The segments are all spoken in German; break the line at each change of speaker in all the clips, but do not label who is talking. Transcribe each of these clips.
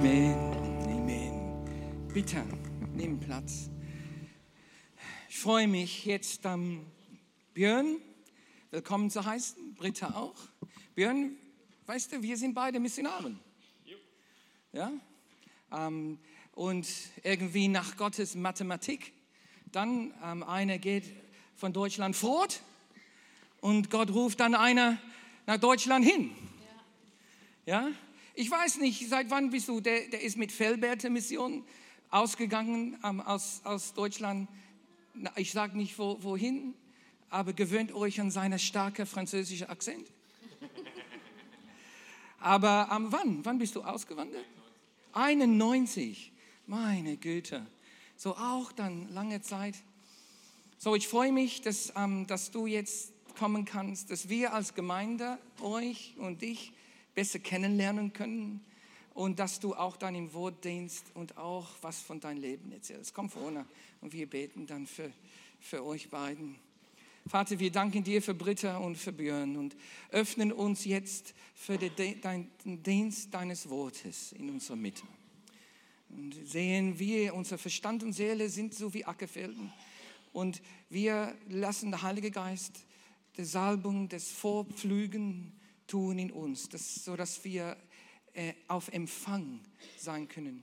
Amen. Amen. Bitte, nimm Platz. Ich freue mich jetzt am Björn willkommen zu heißen, Britta auch. Björn, weißt du, wir sind beide Missionaren. Ja? Ähm, und irgendwie nach Gottes Mathematik. Dann ähm, einer geht von Deutschland fort und Gott ruft dann einer nach Deutschland hin. Ja? Ich weiß nicht, seit wann bist du, der, der ist mit Fellbärte Mission ausgegangen ähm, aus, aus Deutschland. Ich sage nicht wo, wohin, aber gewöhnt euch an seinen starken französischen Akzent. aber ähm, wann? Wann bist du ausgewandert? 91. Meine Güte. So auch dann lange Zeit. So, ich freue mich, dass, ähm, dass du jetzt kommen kannst, dass wir als Gemeinde euch und dich besser kennenlernen können und dass du auch dann im Wort dienst und auch was von deinem Leben erzählst. Komm vorne und wir beten dann für, für euch beiden. Vater, wir danken dir für Britta und für Björn und öffnen uns jetzt für den Dienst deines Wortes in unserer Mitte. Und sehen wir, unser Verstand und Seele sind so wie Ackerfelden. Und wir lassen der Heilige Geist die Salbung des Vorpflügen tun in uns, das, sodass wir äh, auf Empfang sein können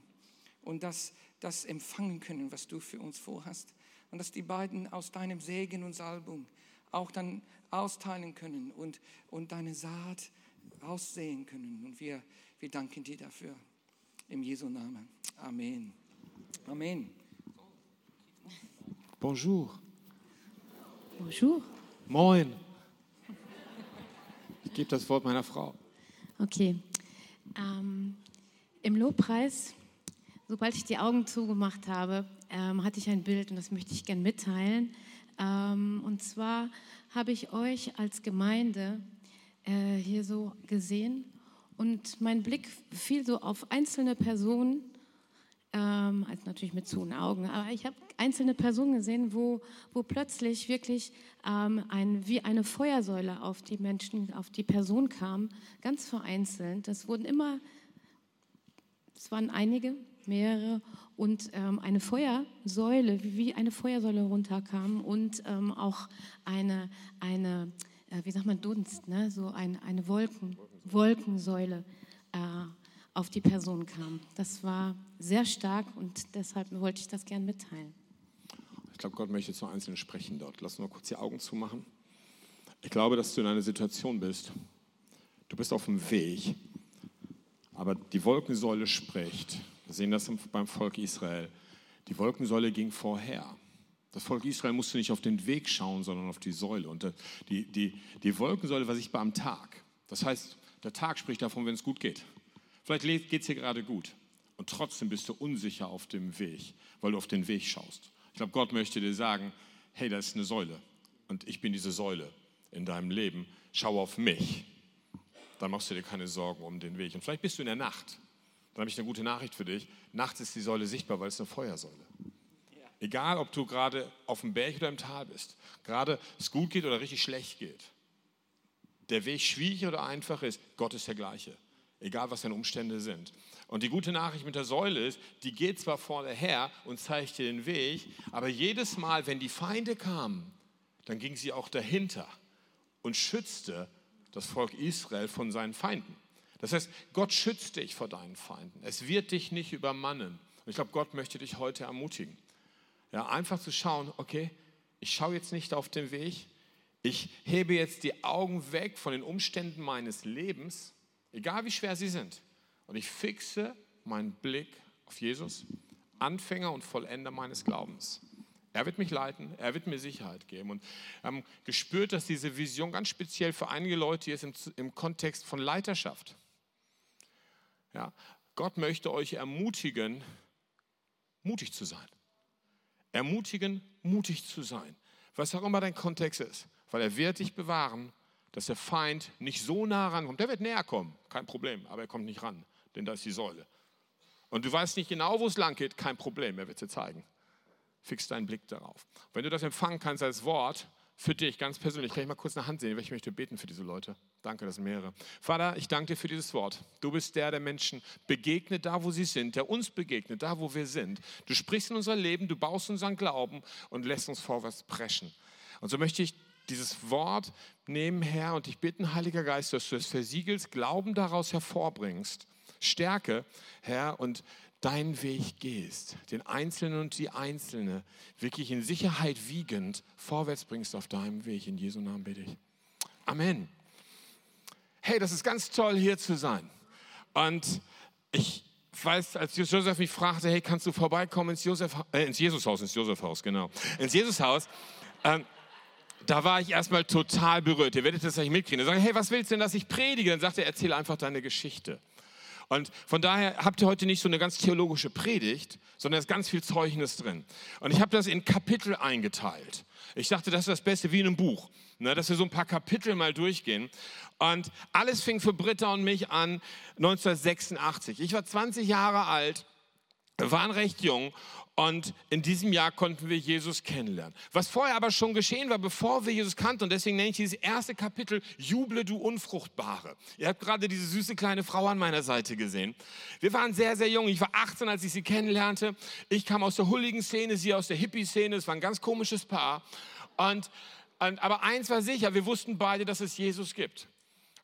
und das, das empfangen können, was du für uns vorhast. Und dass die beiden aus deinem Segen und Salbung auch dann austeilen können und, und deine Saat aussehen können. Und wir, wir danken dir dafür. Im Jesu Namen. Amen. Amen.
Bonjour.
Bonjour.
Moin. Ich gebe das Wort meiner Frau.
Okay. Ähm, Im Lobpreis, sobald ich die Augen zugemacht habe, ähm, hatte ich ein Bild und das möchte ich gerne mitteilen. Ähm, und zwar habe ich euch als Gemeinde äh, hier so gesehen und mein Blick fiel so auf einzelne Personen, ähm, also natürlich mit zu Augen, aber ich habe einzelne Personen gesehen, wo, wo plötzlich wirklich ähm, ein, wie eine Feuersäule auf die Menschen, auf die Person kam, ganz vereinzelt. Das wurden immer, es waren einige, mehrere und ähm, eine Feuersäule, wie eine Feuersäule runterkam und ähm, auch eine, eine äh, wie sagt man, Dunst, ne? so ein, eine Wolken, Wolkensäule äh, auf die Person kam. Das war sehr stark und deshalb wollte ich das gern mitteilen.
Ich glaube, Gott möchte zu Einzelnen sprechen dort. Lass uns mal kurz die Augen zumachen. Ich glaube, dass du in einer Situation bist. Du bist auf dem Weg, aber die Wolkensäule spricht. Wir sehen das beim Volk Israel. Die Wolkensäule ging vorher. Das Volk Israel musste nicht auf den Weg schauen, sondern auf die Säule. Und die, die, die Wolkensäule war sichtbar am Tag. Das heißt, der Tag spricht davon, wenn es gut geht. Vielleicht geht es hier gerade gut. Und trotzdem bist du unsicher auf dem Weg, weil du auf den Weg schaust. Ich glaube, Gott möchte dir sagen, hey, da ist eine Säule. Und ich bin diese Säule in deinem Leben. Schau auf mich. Dann machst du dir keine Sorgen um den Weg. Und vielleicht bist du in der Nacht dann habe ich eine gute Nachricht für dich. Nachts ist die Säule sichtbar, weil es eine Feuersäule. Egal, ob du gerade auf dem Berg oder im Tal bist, gerade es gut geht oder richtig schlecht geht, der Weg schwierig oder einfach ist, Gott ist der gleiche. Egal, was deine Umstände sind. Und die gute Nachricht mit der Säule ist, die geht zwar vorne her und zeigt dir den Weg, aber jedes Mal, wenn die Feinde kamen, dann ging sie auch dahinter und schützte das Volk Israel von seinen Feinden. Das heißt, Gott schützt dich vor deinen Feinden. Es wird dich nicht übermannen. Und ich glaube, Gott möchte dich heute ermutigen. Ja, einfach zu schauen, okay, ich schaue jetzt nicht auf den Weg. Ich hebe jetzt die Augen weg von den Umständen meines Lebens, egal wie schwer sie sind. Und ich fixe meinen Blick auf Jesus, Anfänger und Vollender meines Glaubens. Er wird mich leiten, er wird mir Sicherheit geben. Und wir haben gespürt, dass diese Vision ganz speziell für einige Leute hier ist im, im Kontext von Leiterschaft. Ja, Gott möchte euch ermutigen, mutig zu sein. Ermutigen, mutig zu sein. Was auch immer dein Kontext ist. Weil er wird dich bewahren, dass der Feind nicht so nah rankommt. Der wird näher kommen, kein Problem, aber er kommt nicht ran, denn da ist die Säule. Und du weißt nicht genau, wo es lang geht, kein Problem, er wird dir zeigen. Fix deinen Blick darauf. Wenn du das empfangen kannst als Wort, für dich ganz persönlich. Kann ich mal kurz eine Hand sehen? Ich möchte beten für diese Leute. Danke, das sind mehrere. Vater, ich danke dir für dieses Wort. Du bist der, der Menschen begegnet, da wo sie sind, der uns begegnet, da wo wir sind. Du sprichst in unser Leben, du baust unseren Glauben und lässt uns vorwärts preschen. Und so möchte ich dieses Wort nehmen, Herr, und ich bitte, Heiliger Geist, dass du es versiegelst, Glauben daraus hervorbringst. Stärke, Herr, und deinen Weg gehst, den Einzelnen und die Einzelne wirklich in Sicherheit wiegend vorwärts bringst auf deinem Weg. In Jesu Namen bitte ich. Amen. Hey, das ist ganz toll, hier zu sein. Und ich weiß, als Josef mich fragte, hey, kannst du vorbeikommen ins, Josef, äh, ins Jesushaus, ins Josefhaus, genau, ins Jesushaus, ähm, da war ich erstmal total berührt. Ihr werdet das gleich mitkriegen. Da sage ich, hey, was willst du denn, dass ich predige? Dann sagt er, erzähl einfach deine Geschichte. Und von daher habt ihr heute nicht so eine ganz theologische Predigt, sondern es ist ganz viel Zeugnis drin. Und ich habe das in Kapitel eingeteilt. Ich dachte, das ist das Beste wie in einem Buch, ne, dass wir so ein paar Kapitel mal durchgehen. Und alles fing für Britta und mich an 1986. Ich war 20 Jahre alt waren recht jung und in diesem Jahr konnten wir Jesus kennenlernen. Was vorher aber schon geschehen war, bevor wir Jesus kannten, und deswegen nenne ich dieses erste Kapitel Juble, du Unfruchtbare. Ihr habt gerade diese süße kleine Frau an meiner Seite gesehen. Wir waren sehr, sehr jung. Ich war 18, als ich sie kennenlernte. Ich kam aus der hulligen Szene, sie aus der Hippie-Szene. Es war ein ganz komisches Paar. Und, und, aber eins war sicher, wir wussten beide, dass es Jesus gibt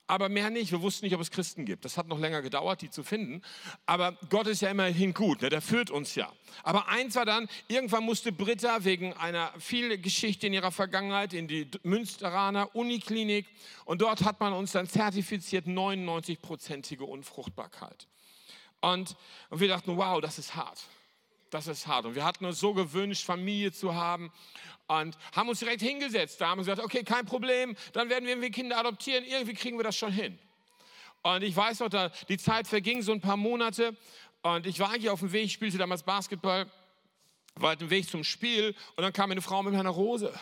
aber mehr nicht. Wir wussten nicht, ob es Christen gibt. Das hat noch länger gedauert, die zu finden. Aber Gott ist ja immerhin gut, ne? der führt uns ja. Aber eins war dann, irgendwann musste Britta wegen einer viel Geschichte in ihrer Vergangenheit in die Münsteraner Uniklinik und dort hat man uns dann zertifiziert 99-prozentige Unfruchtbarkeit. Und, und wir dachten, wow, das ist hart. Das ist hart. Und wir hatten uns so gewünscht, Familie zu haben und haben uns direkt hingesetzt. Da haben wir gesagt, okay, kein Problem, dann werden wir irgendwie Kinder adoptieren, irgendwie kriegen wir das schon hin. Und ich weiß noch, die Zeit verging so ein paar Monate und ich war eigentlich auf dem Weg, ich spielte damals Basketball, war auf dem Weg zum Spiel und dann kam eine Frau mit einer Rose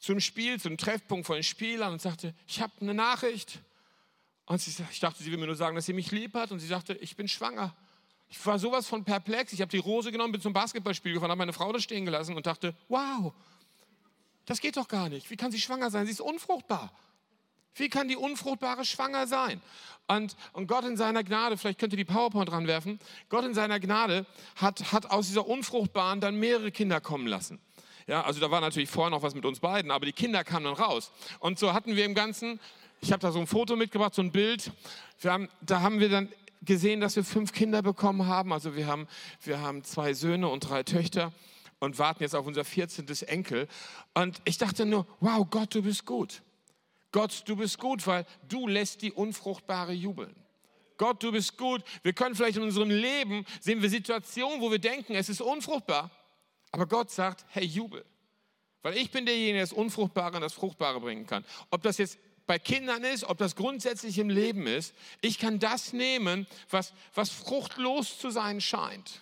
zum Spiel, zum Treffpunkt von den Spielern und sagte, ich habe eine Nachricht. Und sie, ich dachte, sie will mir nur sagen, dass sie mich lieb hat und sie sagte, ich bin schwanger. Ich war sowas von perplex. Ich habe die Rose genommen, bin zum Basketballspiel gefahren, habe meine Frau da stehen gelassen und dachte, wow, das geht doch gar nicht. Wie kann sie schwanger sein? Sie ist unfruchtbar. Wie kann die Unfruchtbare schwanger sein? Und, und Gott in seiner Gnade, vielleicht könnt ihr die PowerPoint dran werfen, Gott in seiner Gnade hat, hat aus dieser Unfruchtbaren dann mehrere Kinder kommen lassen. Ja, also da war natürlich vorher noch was mit uns beiden, aber die Kinder kamen dann raus. Und so hatten wir im Ganzen, ich habe da so ein Foto mitgebracht, so ein Bild. Haben, da haben wir dann gesehen, dass wir fünf Kinder bekommen haben. Also wir haben, wir haben zwei Söhne und drei Töchter und warten jetzt auf unser 14. Enkel. Und ich dachte nur, wow, Gott, du bist gut. Gott, du bist gut, weil du lässt die Unfruchtbare jubeln. Gott, du bist gut. Wir können vielleicht in unserem Leben sehen wir Situationen, wo wir denken, es ist unfruchtbar. Aber Gott sagt, hey, jubel. Weil ich bin derjenige, der das Unfruchtbare in das Fruchtbare bringen kann. Ob das jetzt bei Kindern ist, ob das grundsätzlich im Leben ist. Ich kann das nehmen, was, was fruchtlos zu sein scheint.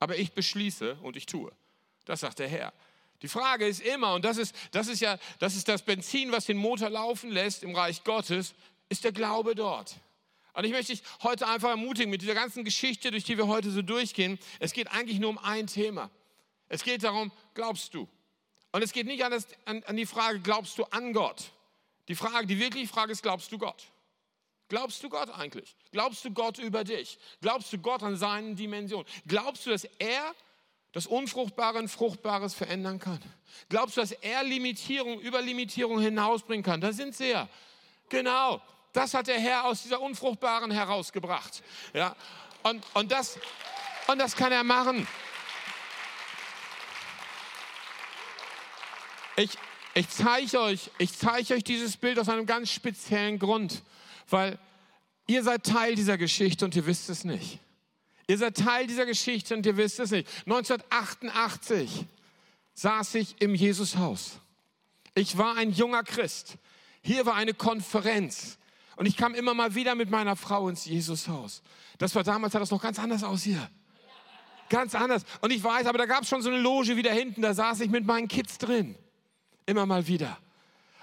Aber ich beschließe und ich tue. Das sagt der Herr. Die Frage ist immer, und das ist, das ist ja das, ist das Benzin, was den Motor laufen lässt im Reich Gottes, ist der Glaube dort. Und ich möchte dich heute einfach ermutigen mit dieser ganzen Geschichte, durch die wir heute so durchgehen. Es geht eigentlich nur um ein Thema. Es geht darum, glaubst du? Und es geht nicht an, das, an, an die Frage, glaubst du an Gott? Die Frage, die wirkliche Frage ist, glaubst du Gott? Glaubst du Gott eigentlich? Glaubst du Gott über dich? Glaubst du Gott an seinen Dimensionen? Glaubst du, dass er das Unfruchtbare in Fruchtbares verändern kann? Glaubst du, dass er Limitierung über Limitierung hinausbringen kann? Da sind sie ja. Genau. Das hat der Herr aus dieser Unfruchtbaren herausgebracht. Ja. Und, und, das, und das kann er machen. Ich, ich zeige euch, ich zeige euch dieses Bild aus einem ganz speziellen Grund, weil ihr seid Teil dieser Geschichte und ihr wisst es nicht. Ihr seid Teil dieser Geschichte und ihr wisst es nicht. 1988 saß ich im Jesushaus. Ich war ein junger Christ. Hier war eine Konferenz. Und ich kam immer mal wieder mit meiner Frau ins Jesushaus. Das war damals, sah das noch ganz anders aus hier. Ganz anders. Und ich weiß, aber da gab es schon so eine Loge wieder hinten, da saß ich mit meinen Kids drin. Immer mal wieder.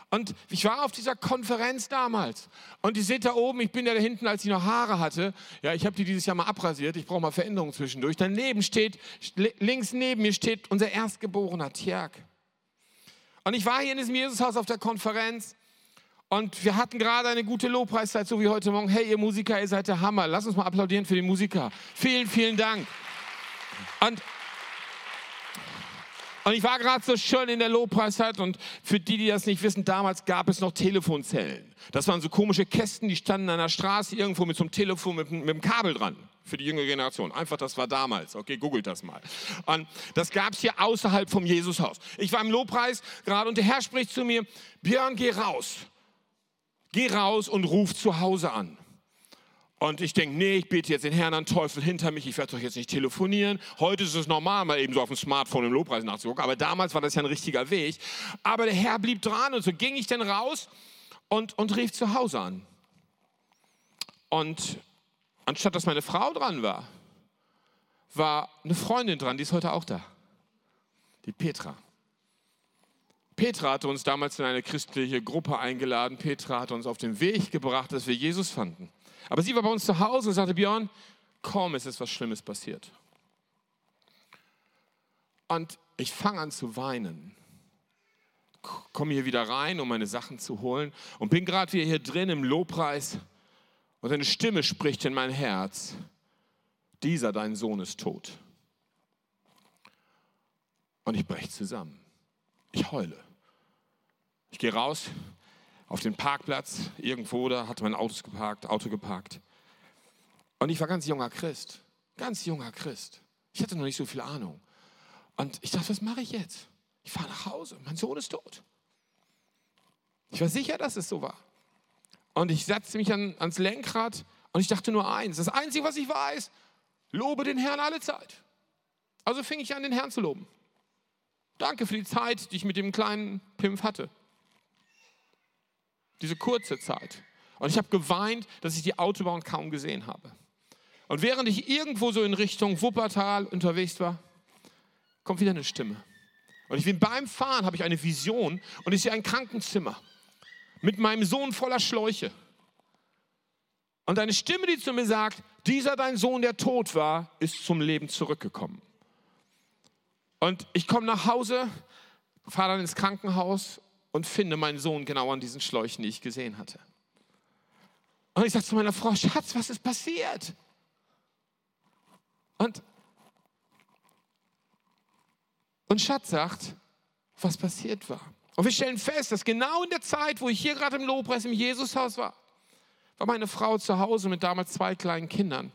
Und ich war auf dieser Konferenz damals. Und ihr seht da oben, ich bin ja da hinten, als ich noch Haare hatte. Ja, ich habe die dieses Jahr mal abrasiert. Ich brauche mal Veränderungen zwischendurch. Daneben steht, links neben mir steht unser Erstgeborener, Tjerk. Und ich war hier in diesem Jesushaus auf der Konferenz und wir hatten gerade eine gute Lobpreiszeit, so wie heute Morgen. Hey, ihr Musiker, ihr seid der Hammer. Lass uns mal applaudieren für die Musiker. Vielen, vielen Dank. Und und ich war gerade so schön in der Lobpreiszeit und für die, die das nicht wissen, damals gab es noch Telefonzellen. Das waren so komische Kästen, die standen an der Straße irgendwo mit so einem Telefon mit, mit einem Kabel dran. Für die jüngere Generation. Einfach, das war damals. Okay, googelt das mal. Und das gab es hier außerhalb vom Jesushaus. Ich war im Lobpreis gerade und der Herr spricht zu mir, Björn, geh raus. Geh raus und ruf zu Hause an. Und ich denke, nee, ich bete jetzt den Herrn an, Teufel hinter mich, ich werde doch jetzt nicht telefonieren. Heute ist es normal, mal eben so auf dem Smartphone im Lobpreis nachzugucken, aber damals war das ja ein richtiger Weg. Aber der Herr blieb dran und so ging ich dann raus und, und rief zu Hause an. Und anstatt dass meine Frau dran war, war eine Freundin dran, die ist heute auch da. Die Petra. Petra hatte uns damals in eine christliche Gruppe eingeladen. Petra hat uns auf den Weg gebracht, dass wir Jesus fanden. Aber sie war bei uns zu Hause und sagte, Björn, komm, es ist was Schlimmes passiert. Und ich fange an zu weinen. Komme hier wieder rein, um meine Sachen zu holen und bin gerade wieder hier drin im Lobpreis und eine Stimme spricht in mein Herz, dieser dein Sohn ist tot. Und ich breche zusammen. Ich heule. Ich gehe raus, auf den Parkplatz irgendwo, da hatte mein Auto geparkt, Auto geparkt. Und ich war ganz junger Christ, ganz junger Christ. Ich hatte noch nicht so viel Ahnung. Und ich dachte, was mache ich jetzt? Ich fahre nach Hause, mein Sohn ist tot. Ich war sicher, dass es so war. Und ich setzte mich an, ans Lenkrad und ich dachte nur eins, das Einzige, was ich weiß, lobe den Herrn alle Zeit. Also fing ich an, den Herrn zu loben. Danke für die Zeit, die ich mit dem kleinen Pimpf hatte diese kurze Zeit. Und ich habe geweint, dass ich die Autobahn kaum gesehen habe. Und während ich irgendwo so in Richtung Wuppertal unterwegs war, kommt wieder eine Stimme. Und ich bin beim Fahren, habe ich eine Vision und ich sehe ein Krankenzimmer mit meinem Sohn voller Schläuche. Und eine Stimme, die zu mir sagt, dieser dein Sohn, der tot war, ist zum Leben zurückgekommen. Und ich komme nach Hause, fahre dann ins Krankenhaus und finde meinen Sohn genau an diesen Schläuchen, die ich gesehen hatte. Und ich sage zu meiner Frau, Schatz, was ist passiert? Und, und Schatz sagt, was passiert war. Und wir stellen fest, dass genau in der Zeit, wo ich hier gerade im Lobpreis im Jesushaus war, war meine Frau zu Hause mit damals zwei kleinen Kindern,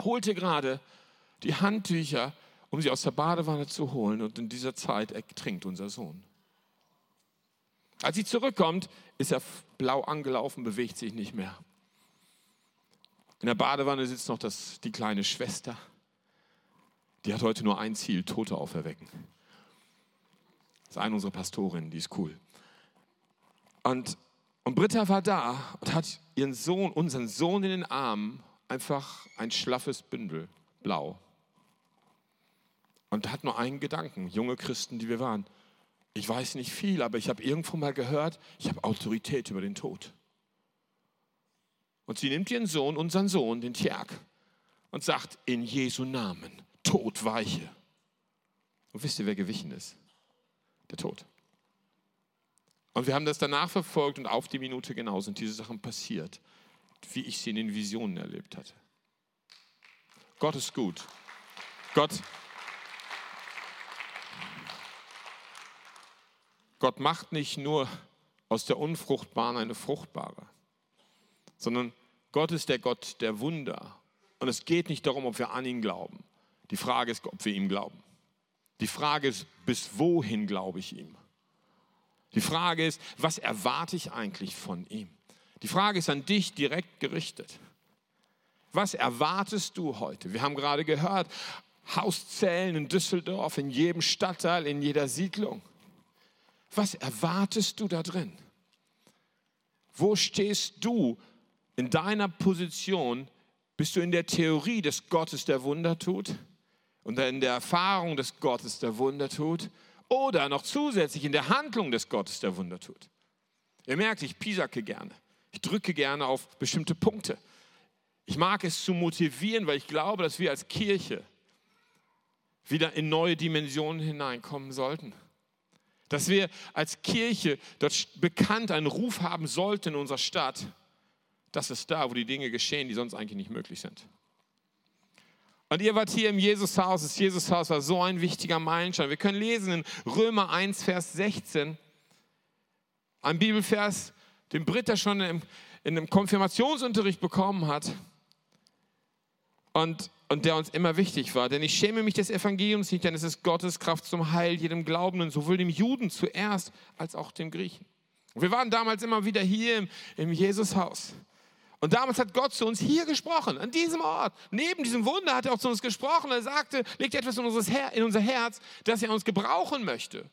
holte gerade die Handtücher, um sie aus der Badewanne zu holen. Und in dieser Zeit ertrinkt unser Sohn. Als sie zurückkommt, ist er blau angelaufen, bewegt sich nicht mehr. In der Badewanne sitzt noch das, die kleine Schwester. Die hat heute nur ein Ziel, Tote auferwecken. Das ist eine unserer Pastorinnen, die ist cool. Und, und Britta war da und hat ihren Sohn, unseren Sohn in den Armen, einfach ein schlaffes Bündel, blau. Und hat nur einen Gedanken, junge Christen, die wir waren ich weiß nicht viel, aber ich habe irgendwo mal gehört, ich habe Autorität über den Tod. Und sie nimmt ihren Sohn, unseren Sohn, den Tjerk, und sagt, in Jesu Namen, Tod weiche. Und wisst ihr, wer gewichen ist? Der Tod. Und wir haben das danach verfolgt und auf die Minute genau sind diese Sachen passiert, wie ich sie in den Visionen erlebt hatte. Gott ist gut. Gott Gott macht nicht nur aus der Unfruchtbaren eine fruchtbare, sondern Gott ist der Gott der Wunder. Und es geht nicht darum, ob wir an ihn glauben. Die Frage ist, ob wir ihm glauben. Die Frage ist, bis wohin glaube ich ihm? Die Frage ist, was erwarte ich eigentlich von ihm? Die Frage ist an dich direkt gerichtet. Was erwartest du heute? Wir haben gerade gehört, Hauszellen in Düsseldorf, in jedem Stadtteil, in jeder Siedlung. Was erwartest du da drin? Wo stehst du in deiner Position? Bist du in der Theorie des Gottes, der Wunder tut? Und in der Erfahrung des Gottes, der Wunder tut? Oder noch zusätzlich in der Handlung des Gottes, der Wunder tut? Ihr merkt, ich pisacke gerne. Ich drücke gerne auf bestimmte Punkte. Ich mag es zu motivieren, weil ich glaube, dass wir als Kirche wieder in neue Dimensionen hineinkommen sollten Dass wir als Kirche dort bekannt einen Ruf haben sollten in unserer Stadt. Das ist da, wo die Dinge geschehen, die sonst eigentlich nicht möglich sind. Und ihr wart hier im Jesushaus. Das Jesushaus war so ein wichtiger Meilenstein. Wir können lesen in Römer 1, Vers 16, ein Bibelvers, den Britta schon in einem Konfirmationsunterricht bekommen hat und, und der uns immer wichtig war. Denn ich schäme mich des Evangeliums nicht, denn es ist Gottes Kraft zum Heil jedem Glaubenden, sowohl dem Juden zuerst als auch dem Griechen. Wir waren damals immer wieder hier im, im Jesushaus. Und damals hat Gott zu uns hier gesprochen, an diesem Ort. Neben diesem Wunder hat er auch zu uns gesprochen. Er sagte, legt etwas in, unser Herz, dass er uns gebrauchen möchte.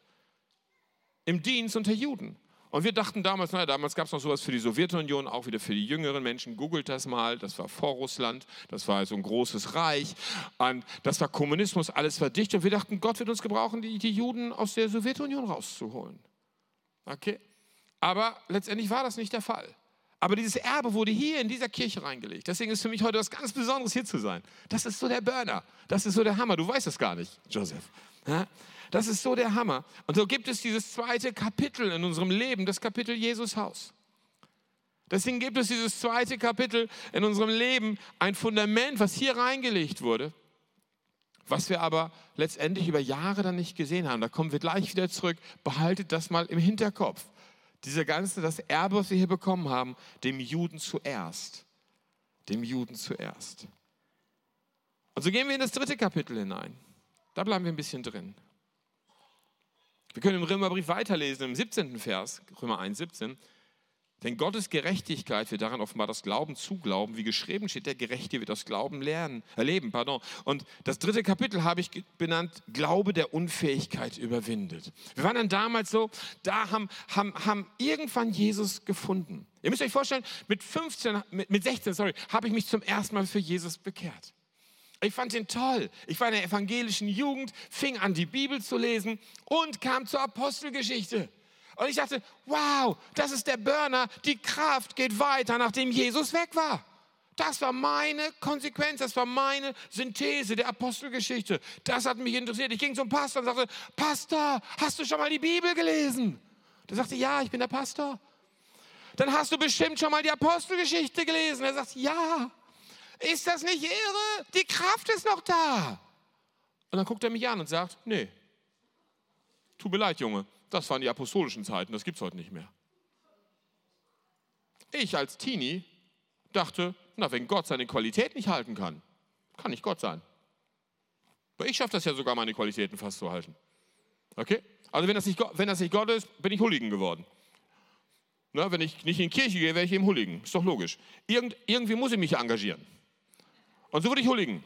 Im Dienst unter Juden. Und wir dachten damals, naja, damals gab es noch sowas für die Sowjetunion, auch wieder für die jüngeren Menschen. Googelt das mal, das war vor Russland, das war so ein großes Reich. Und das war Kommunismus, alles war dicht. Und wir dachten, Gott wird uns gebrauchen, die, die Juden aus der Sowjetunion rauszuholen. Okay? Aber letztendlich war das nicht der Fall. Aber dieses Erbe wurde hier in dieser Kirche reingelegt. Deswegen ist für mich heute was ganz Besonderes, hier zu sein. Das ist so der Burner. Das ist so der Hammer. Du weißt es gar nicht, Joseph. Das ist so der Hammer. Und so gibt es dieses zweite Kapitel in unserem Leben, das Kapitel Jesus Haus. Deswegen gibt es dieses zweite Kapitel in unserem Leben, ein Fundament, was hier reingelegt wurde, was wir aber letztendlich über Jahre dann nicht gesehen haben. Da kommen wir gleich wieder zurück. Behaltet das mal im Hinterkopf. Diese ganze, das Erbe, was wir hier bekommen haben, dem Juden zuerst. Dem Juden zuerst. Und so gehen wir in das dritte Kapitel hinein. Da bleiben wir ein bisschen drin. Wir können im Römerbrief weiterlesen, im 17. Vers, Römer 1, 17. Denn Gottes Gerechtigkeit wird daran offenbar das Glauben zuglauben, wie geschrieben steht, der Gerechte wird das Glauben lernen, erleben. Pardon. Und das dritte Kapitel habe ich benannt, Glaube der Unfähigkeit überwindet. Wir waren dann damals so, da haben, haben, haben irgendwann Jesus gefunden. Ihr müsst euch vorstellen, mit 15, mit, mit 16, sorry, habe ich mich zum ersten Mal für Jesus bekehrt. Ich fand ihn toll. Ich war in der evangelischen Jugend, fing an, die Bibel zu lesen und kam zur Apostelgeschichte. Und ich dachte, wow, das ist der Burner, die Kraft geht weiter, nachdem Jesus weg war. Das war meine Konsequenz, das war meine Synthese der Apostelgeschichte. Das hat mich interessiert. Ich ging zum Pastor und sagte, Pastor, hast du schon mal die Bibel gelesen? Der sagte, ja, ich bin der Pastor. Dann hast du bestimmt schon mal die Apostelgeschichte gelesen. Er sagt, ja. Ist das nicht irre? Die Kraft ist noch da. Und dann guckt er mich an und sagt, nee, tut mir leid, Junge, das waren die apostolischen Zeiten, das gibt es heute nicht mehr. Ich als Teenie dachte, na, wenn Gott seine Qualität nicht halten kann, kann nicht Gott sein. Aber ich schaffe das ja sogar, meine Qualitäten fast zu halten. Okay? Also wenn das nicht, wenn das nicht Gott ist, bin ich Hulligen geworden. Na, wenn ich nicht in die Kirche gehe, wäre ich eben Hulligen. Ist doch logisch. Irgend, irgendwie muss ich mich engagieren. Und so wurde ich Hulligen.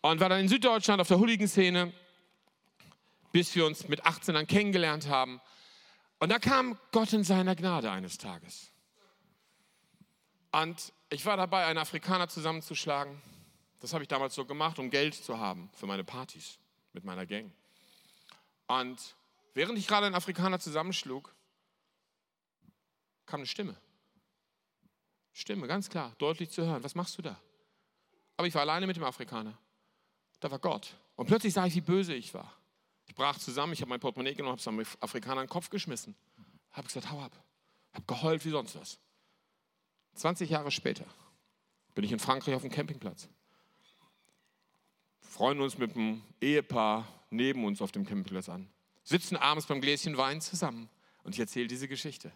Und war dann in Süddeutschland auf der Hulligen-Szene bis wir uns mit 18 dann kennengelernt haben. Und da kam Gott in seiner Gnade eines Tages. Und ich war dabei, einen Afrikaner zusammenzuschlagen. Das habe ich damals so gemacht, um Geld zu haben für meine Partys mit meiner Gang. Und während ich gerade einen Afrikaner zusammenschlug, kam eine Stimme. Stimme, ganz klar, deutlich zu hören. Was machst du da? Aber ich war alleine mit dem Afrikaner. Da war Gott. Und plötzlich sah ich, wie böse ich war. Ich brach zusammen, ich habe mein Portemonnaie genommen, habe es am Afrikaner in den Kopf geschmissen. Habe gesagt, hau ab. Habe geheult wie sonst was. 20 Jahre später bin ich in Frankreich auf dem Campingplatz. Freuen uns mit einem Ehepaar neben uns auf dem Campingplatz an. Sitzen abends beim Gläschen Wein zusammen und ich erzähle diese Geschichte.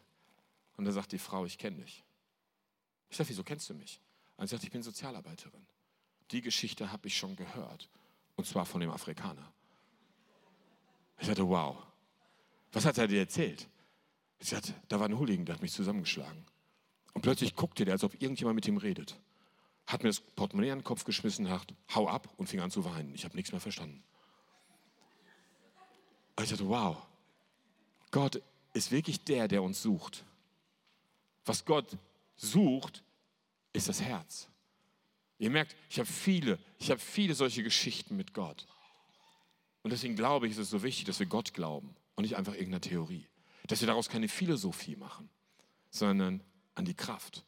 Und da sagt die Frau, ich kenne dich. Ich sage, wieso kennst du mich? Und sie sagt, ich bin Sozialarbeiterin. Die Geschichte habe ich schon gehört. Und zwar von dem Afrikaner. Ich dachte, wow, was hat er dir erzählt? Ich sagte, da war ein Hooligan, der hat mich zusammengeschlagen. Und plötzlich guckte der, als ob irgendjemand mit ihm redet. Hat mir das Portemonnaie an den Kopf geschmissen, hat, hau ab und fing an zu weinen. Ich habe nichts mehr verstanden. Und ich dachte, wow, Gott ist wirklich der, der uns sucht. Was Gott sucht, ist das Herz. Ihr merkt, ich habe viele, ich habe viele solche Geschichten mit Gott. Und deswegen glaube ich, ist es so wichtig, dass wir Gott glauben und nicht einfach irgendeiner Theorie. Dass wir daraus keine Philosophie machen, sondern an die Kraft.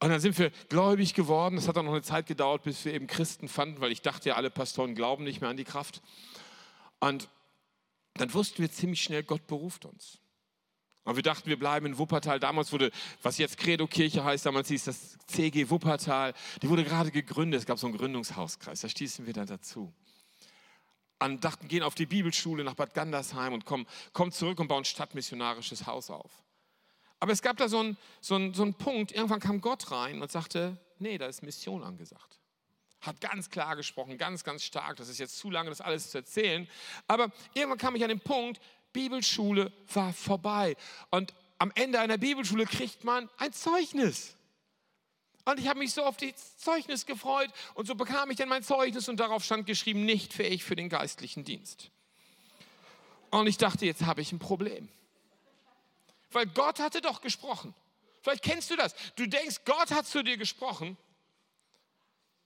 Und dann sind wir gläubig geworden. Es hat dann noch eine Zeit gedauert, bis wir eben Christen fanden, weil ich dachte ja, alle Pastoren glauben nicht mehr an die Kraft. Und dann wussten wir ziemlich schnell, Gott beruft uns. Und wir dachten, wir bleiben in Wuppertal. Damals wurde, was jetzt Credo-Kirche heißt, damals hieß das CG Wuppertal. Die wurde gerade gegründet. Es gab so einen Gründungshauskreis. Da stießen wir dann dazu. Und dachten, gehen auf die Bibelschule nach Bad Gandersheim und kommen, kommen zurück und bauen stadtmissionarisches Haus auf. Aber es gab da so einen, so, einen, so einen Punkt, irgendwann kam Gott rein und sagte, nee, da ist Mission angesagt. Hat ganz klar gesprochen, ganz, ganz stark. Das ist jetzt zu lange, das alles zu erzählen. Aber irgendwann kam ich an den Punkt, Bibelschule war vorbei. Und am Ende einer Bibelschule kriegt man ein Zeugnis. Und ich habe mich so auf das Zeugnis gefreut und so bekam ich dann mein Zeugnis und darauf stand geschrieben, nicht fähig für den geistlichen Dienst. Und ich dachte, jetzt habe ich ein Problem. Weil Gott hatte doch gesprochen. Vielleicht kennst du das. Du denkst, Gott hat zu dir gesprochen,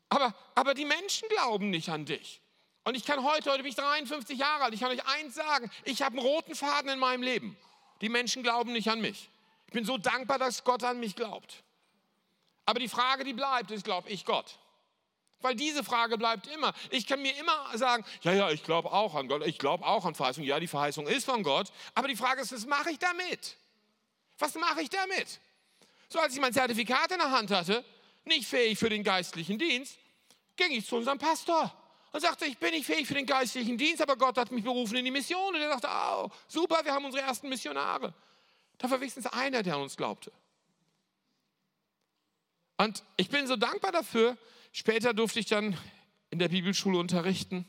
aber, aber die Menschen glauben nicht an dich. Und ich kann heute, heute bin ich 53 Jahre alt, ich kann euch eins sagen, ich habe einen roten Faden in meinem Leben. Die Menschen glauben nicht an mich. Ich bin so dankbar, dass Gott an mich glaubt. Aber die Frage, die bleibt, ist, glaube ich Gott? Weil diese Frage bleibt immer. Ich kann mir immer sagen, ja, ja, ich glaube auch an Gott, ich glaube auch an Verheißung. Ja, die Verheißung ist von Gott. Aber die Frage ist, was mache ich damit? Was mache ich damit? So als ich mein Zertifikat in der Hand hatte, nicht fähig für den geistlichen Dienst, ging ich zu unserem Pastor und sagte, ich bin nicht fähig für den geistlichen Dienst, aber Gott hat mich berufen in die Mission. Und er sagte, oh, super, wir haben unsere ersten Missionare. Da war wenigstens einer, der an uns glaubte. Und ich bin so dankbar dafür. Später durfte ich dann in der Bibelschule unterrichten.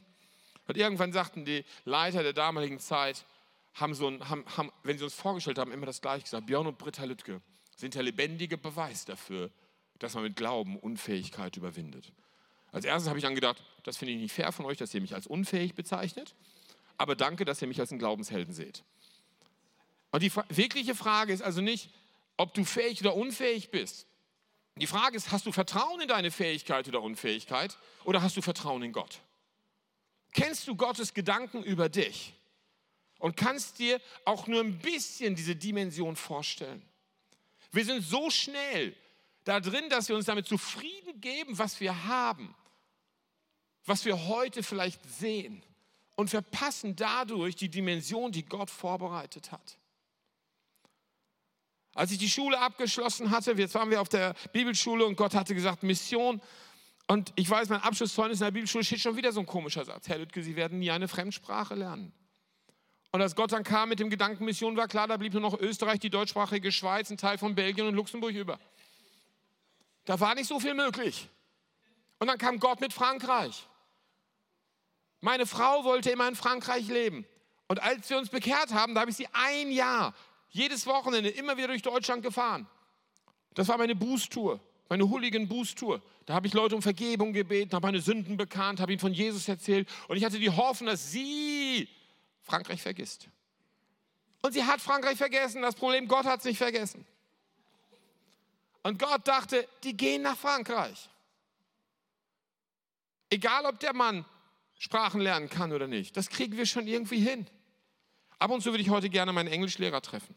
Und irgendwann sagten die Leiter der damaligen Zeit, haben so ein, haben, haben, wenn sie uns vorgestellt haben, immer das Gleiche gesagt. Björn und Britta Lüttke sind der lebendige Beweis dafür, dass man mit Glauben Unfähigkeit überwindet. Als erstes habe ich dann gedacht, das finde ich nicht fair von euch, dass ihr mich als unfähig bezeichnet, aber danke, dass ihr mich als einen Glaubenshelden seht. Und die wirkliche Frage ist also nicht, ob du fähig oder unfähig bist. Die Frage ist, hast du Vertrauen in deine Fähigkeit oder Unfähigkeit oder hast du Vertrauen in Gott? Kennst du Gottes Gedanken über dich und kannst dir auch nur ein bisschen diese Dimension vorstellen? Wir sind so schnell da drin, dass wir uns damit zufrieden geben, was wir haben, was wir heute vielleicht sehen und verpassen dadurch die Dimension, die Gott vorbereitet hat. Als ich die Schule abgeschlossen hatte, jetzt waren wir auf der Bibelschule und Gott hatte gesagt, Mission. Und ich weiß, mein Abschlusszeugnis in der Bibelschule steht schon wieder so ein komischer Satz. Herr Lüttke, Sie werden nie eine Fremdsprache lernen. Und als Gott dann kam mit dem Gedanken Mission, war klar, da blieb nur noch Österreich, die deutschsprachige Schweiz, ein Teil von Belgien und Luxemburg über. Da war nicht so viel möglich. Und dann kam Gott mit Frankreich. Meine Frau wollte immer in Frankreich leben. Und als wir uns bekehrt haben, da habe ich sie ein Jahr, jedes Wochenende, immer wieder durch Deutschland gefahren. Das war meine Bußtour, meine Hooligan Bußtour. Da habe ich Leute um Vergebung gebeten, habe meine Sünden bekannt, habe ihnen von Jesus erzählt. Und ich hatte die Hoffnung, dass sie Frankreich vergisst. Und sie hat Frankreich vergessen. Das Problem, Gott hat es nicht vergessen. Und Gott dachte, die gehen nach Frankreich. Egal, ob der Mann Sprachen lernen kann oder nicht, das kriegen wir schon irgendwie hin. Ab und zu würde ich heute gerne meinen Englischlehrer treffen,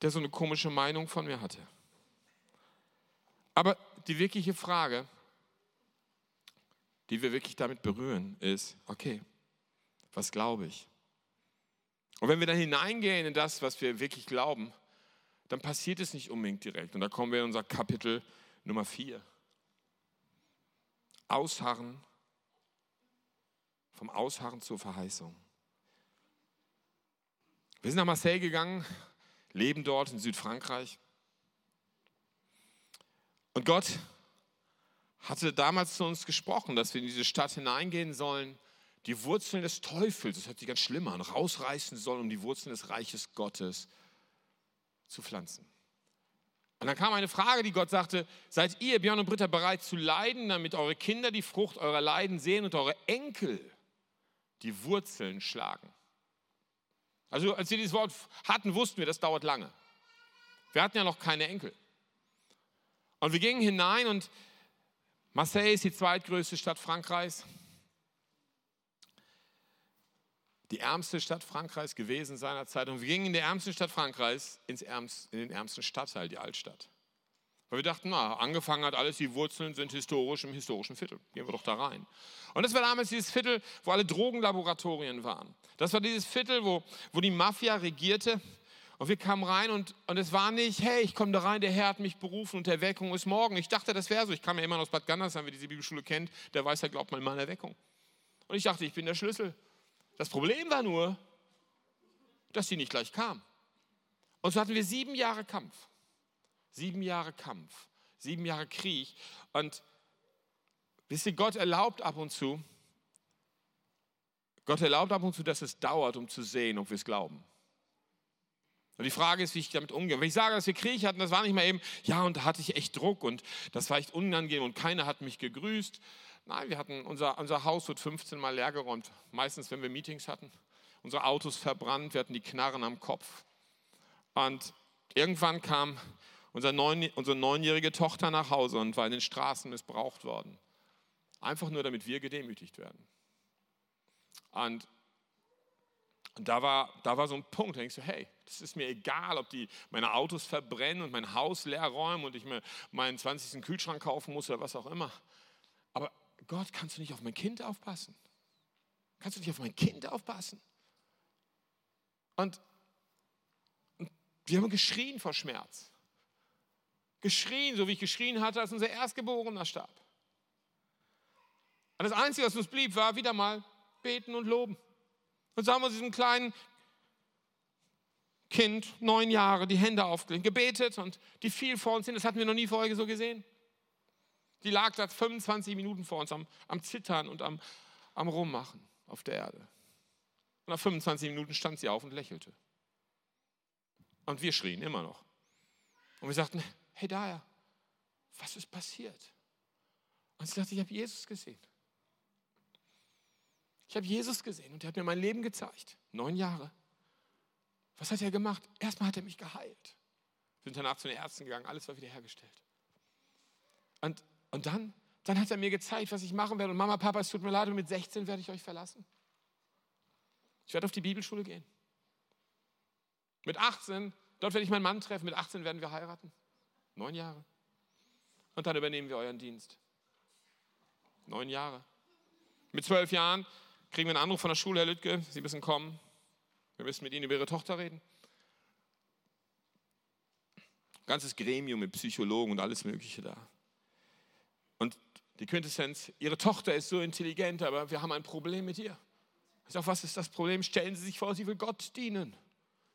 der so eine komische Meinung von mir hatte. Aber die wirkliche Frage, die wir wirklich damit berühren, ist, okay, was glaube ich? Und wenn wir dann hineingehen in das, was wir wirklich glauben, dann passiert es nicht unbedingt direkt. Und da kommen wir in unser Kapitel Nummer 4. Ausharren, vom Ausharren zur Verheißung. Wir sind nach Marseille gegangen, leben dort in Südfrankreich. Und Gott hatte damals zu uns gesprochen, dass wir in diese Stadt hineingehen sollen, die Wurzeln des Teufels, das hört sich ganz schlimm an, rausreißen sollen, um die Wurzeln des Reiches Gottes zu pflanzen. Und dann kam eine Frage, die Gott sagte, seid ihr, Björn und Britta, bereit zu leiden, damit eure Kinder die Frucht eurer Leiden sehen und eure Enkel die Wurzeln schlagen? Also als wir dieses Wort hatten, wussten wir, das dauert lange. Wir hatten ja noch keine Enkel. Und wir gingen hinein und Marseille ist die zweitgrößte Stadt Frankreichs. Die ärmste Stadt Frankreichs gewesen seinerzeit. Und wir gingen in der ärmsten Stadt Frankreichs ins ärmst, in den ärmsten Stadtteil, die Altstadt. Weil wir dachten, na, angefangen hat alles, die Wurzeln sind historisch im historischen Viertel. Gehen wir doch da rein. Und das war damals dieses Viertel, wo alle Drogenlaboratorien waren. Das war dieses Viertel, wo, wo die Mafia regierte. Und wir kamen rein und, und es war nicht, hey, ich komme da rein, der Herr hat mich berufen und der Erweckung ist morgen. Ich dachte, das wäre so. Ich kam ja immer aus Bad Gandersheim, wer diese Bibelschule kennt, der weiß ja, glaubt man immer an Erweckung. Und ich dachte, ich bin der Schlüssel. Das Problem war nur, dass sie nicht gleich kam. Und so hatten wir sieben Jahre Kampf. Sieben Jahre Kampf. Sieben Jahre Krieg. Und wisst ihr, Gott erlaubt ab und zu, Gott erlaubt ab und zu, dass es dauert, um zu sehen, ob wir es glauben. Und die Frage ist, wie ich damit umgehe. Wenn ich sage, dass wir Krieg hatten, das war nicht mal eben, ja, und da hatte ich echt Druck und das war echt unangenehm und keiner hat mich gegrüßt. Nein, wir hatten, unser, unser Haus wird 15 Mal leergeräumt, meistens, wenn wir Meetings hatten. Unsere Autos verbrannt, wir hatten die Knarren am Kopf. Und irgendwann kam unser neun, unsere neunjährige Tochter nach Hause und war in den Straßen missbraucht worden. Einfach nur, damit wir gedemütigt werden. Und da war, da war so ein Punkt, da denkst du, hey, das ist mir egal, ob die meine Autos verbrennen und mein Haus leer räumen und ich mir meinen 20. Kühlschrank kaufen muss oder was auch immer. Gott, kannst du nicht auf mein Kind aufpassen? Kannst du nicht auf mein Kind aufpassen? Und, und wir haben geschrien vor Schmerz. Geschrien, so wie ich geschrien hatte, als unser Erstgeborener starb. Und das Einzige, was uns blieb, war wieder mal beten und loben. Und so haben wir diesem kleinen Kind, neun Jahre, die Hände aufgelegt, gebetet und die fiel vor uns hin. Das hatten wir noch nie vorher so gesehen. Die lag da 25 Minuten vor uns am, am Zittern und am, am Rummachen auf der Erde. Und nach 25 Minuten stand sie auf und lächelte. Und wir schrien immer noch. Und wir sagten, hey Daya, was ist passiert? Und sie sagte, ich habe Jesus gesehen. Ich habe Jesus gesehen und er hat mir mein Leben gezeigt. Neun Jahre. Was hat er gemacht? Erstmal hat er mich geheilt. Wir sind danach zu den Ärzten gegangen, alles war wiederhergestellt. Und, und dann, dann hat er mir gezeigt, was ich machen werde. Und Mama, Papa, es tut mir leid, und mit 16 werde ich euch verlassen. Ich werde auf die Bibelschule gehen. Mit 18, dort werde ich meinen Mann treffen. Mit 18 werden wir heiraten. Neun Jahre. Und dann übernehmen wir euren Dienst. Neun Jahre. Mit zwölf Jahren kriegen wir einen Anruf von der Schule, Herr Lüttke, Sie müssen kommen. Wir müssen mit Ihnen über Ihre Tochter reden. Ganzes Gremium mit Psychologen und alles Mögliche da. Und die Quintessenz, Ihre Tochter ist so intelligent, aber wir haben ein Problem mit ihr. Ich sage, was ist das Problem? Stellen Sie sich vor, sie will Gott dienen.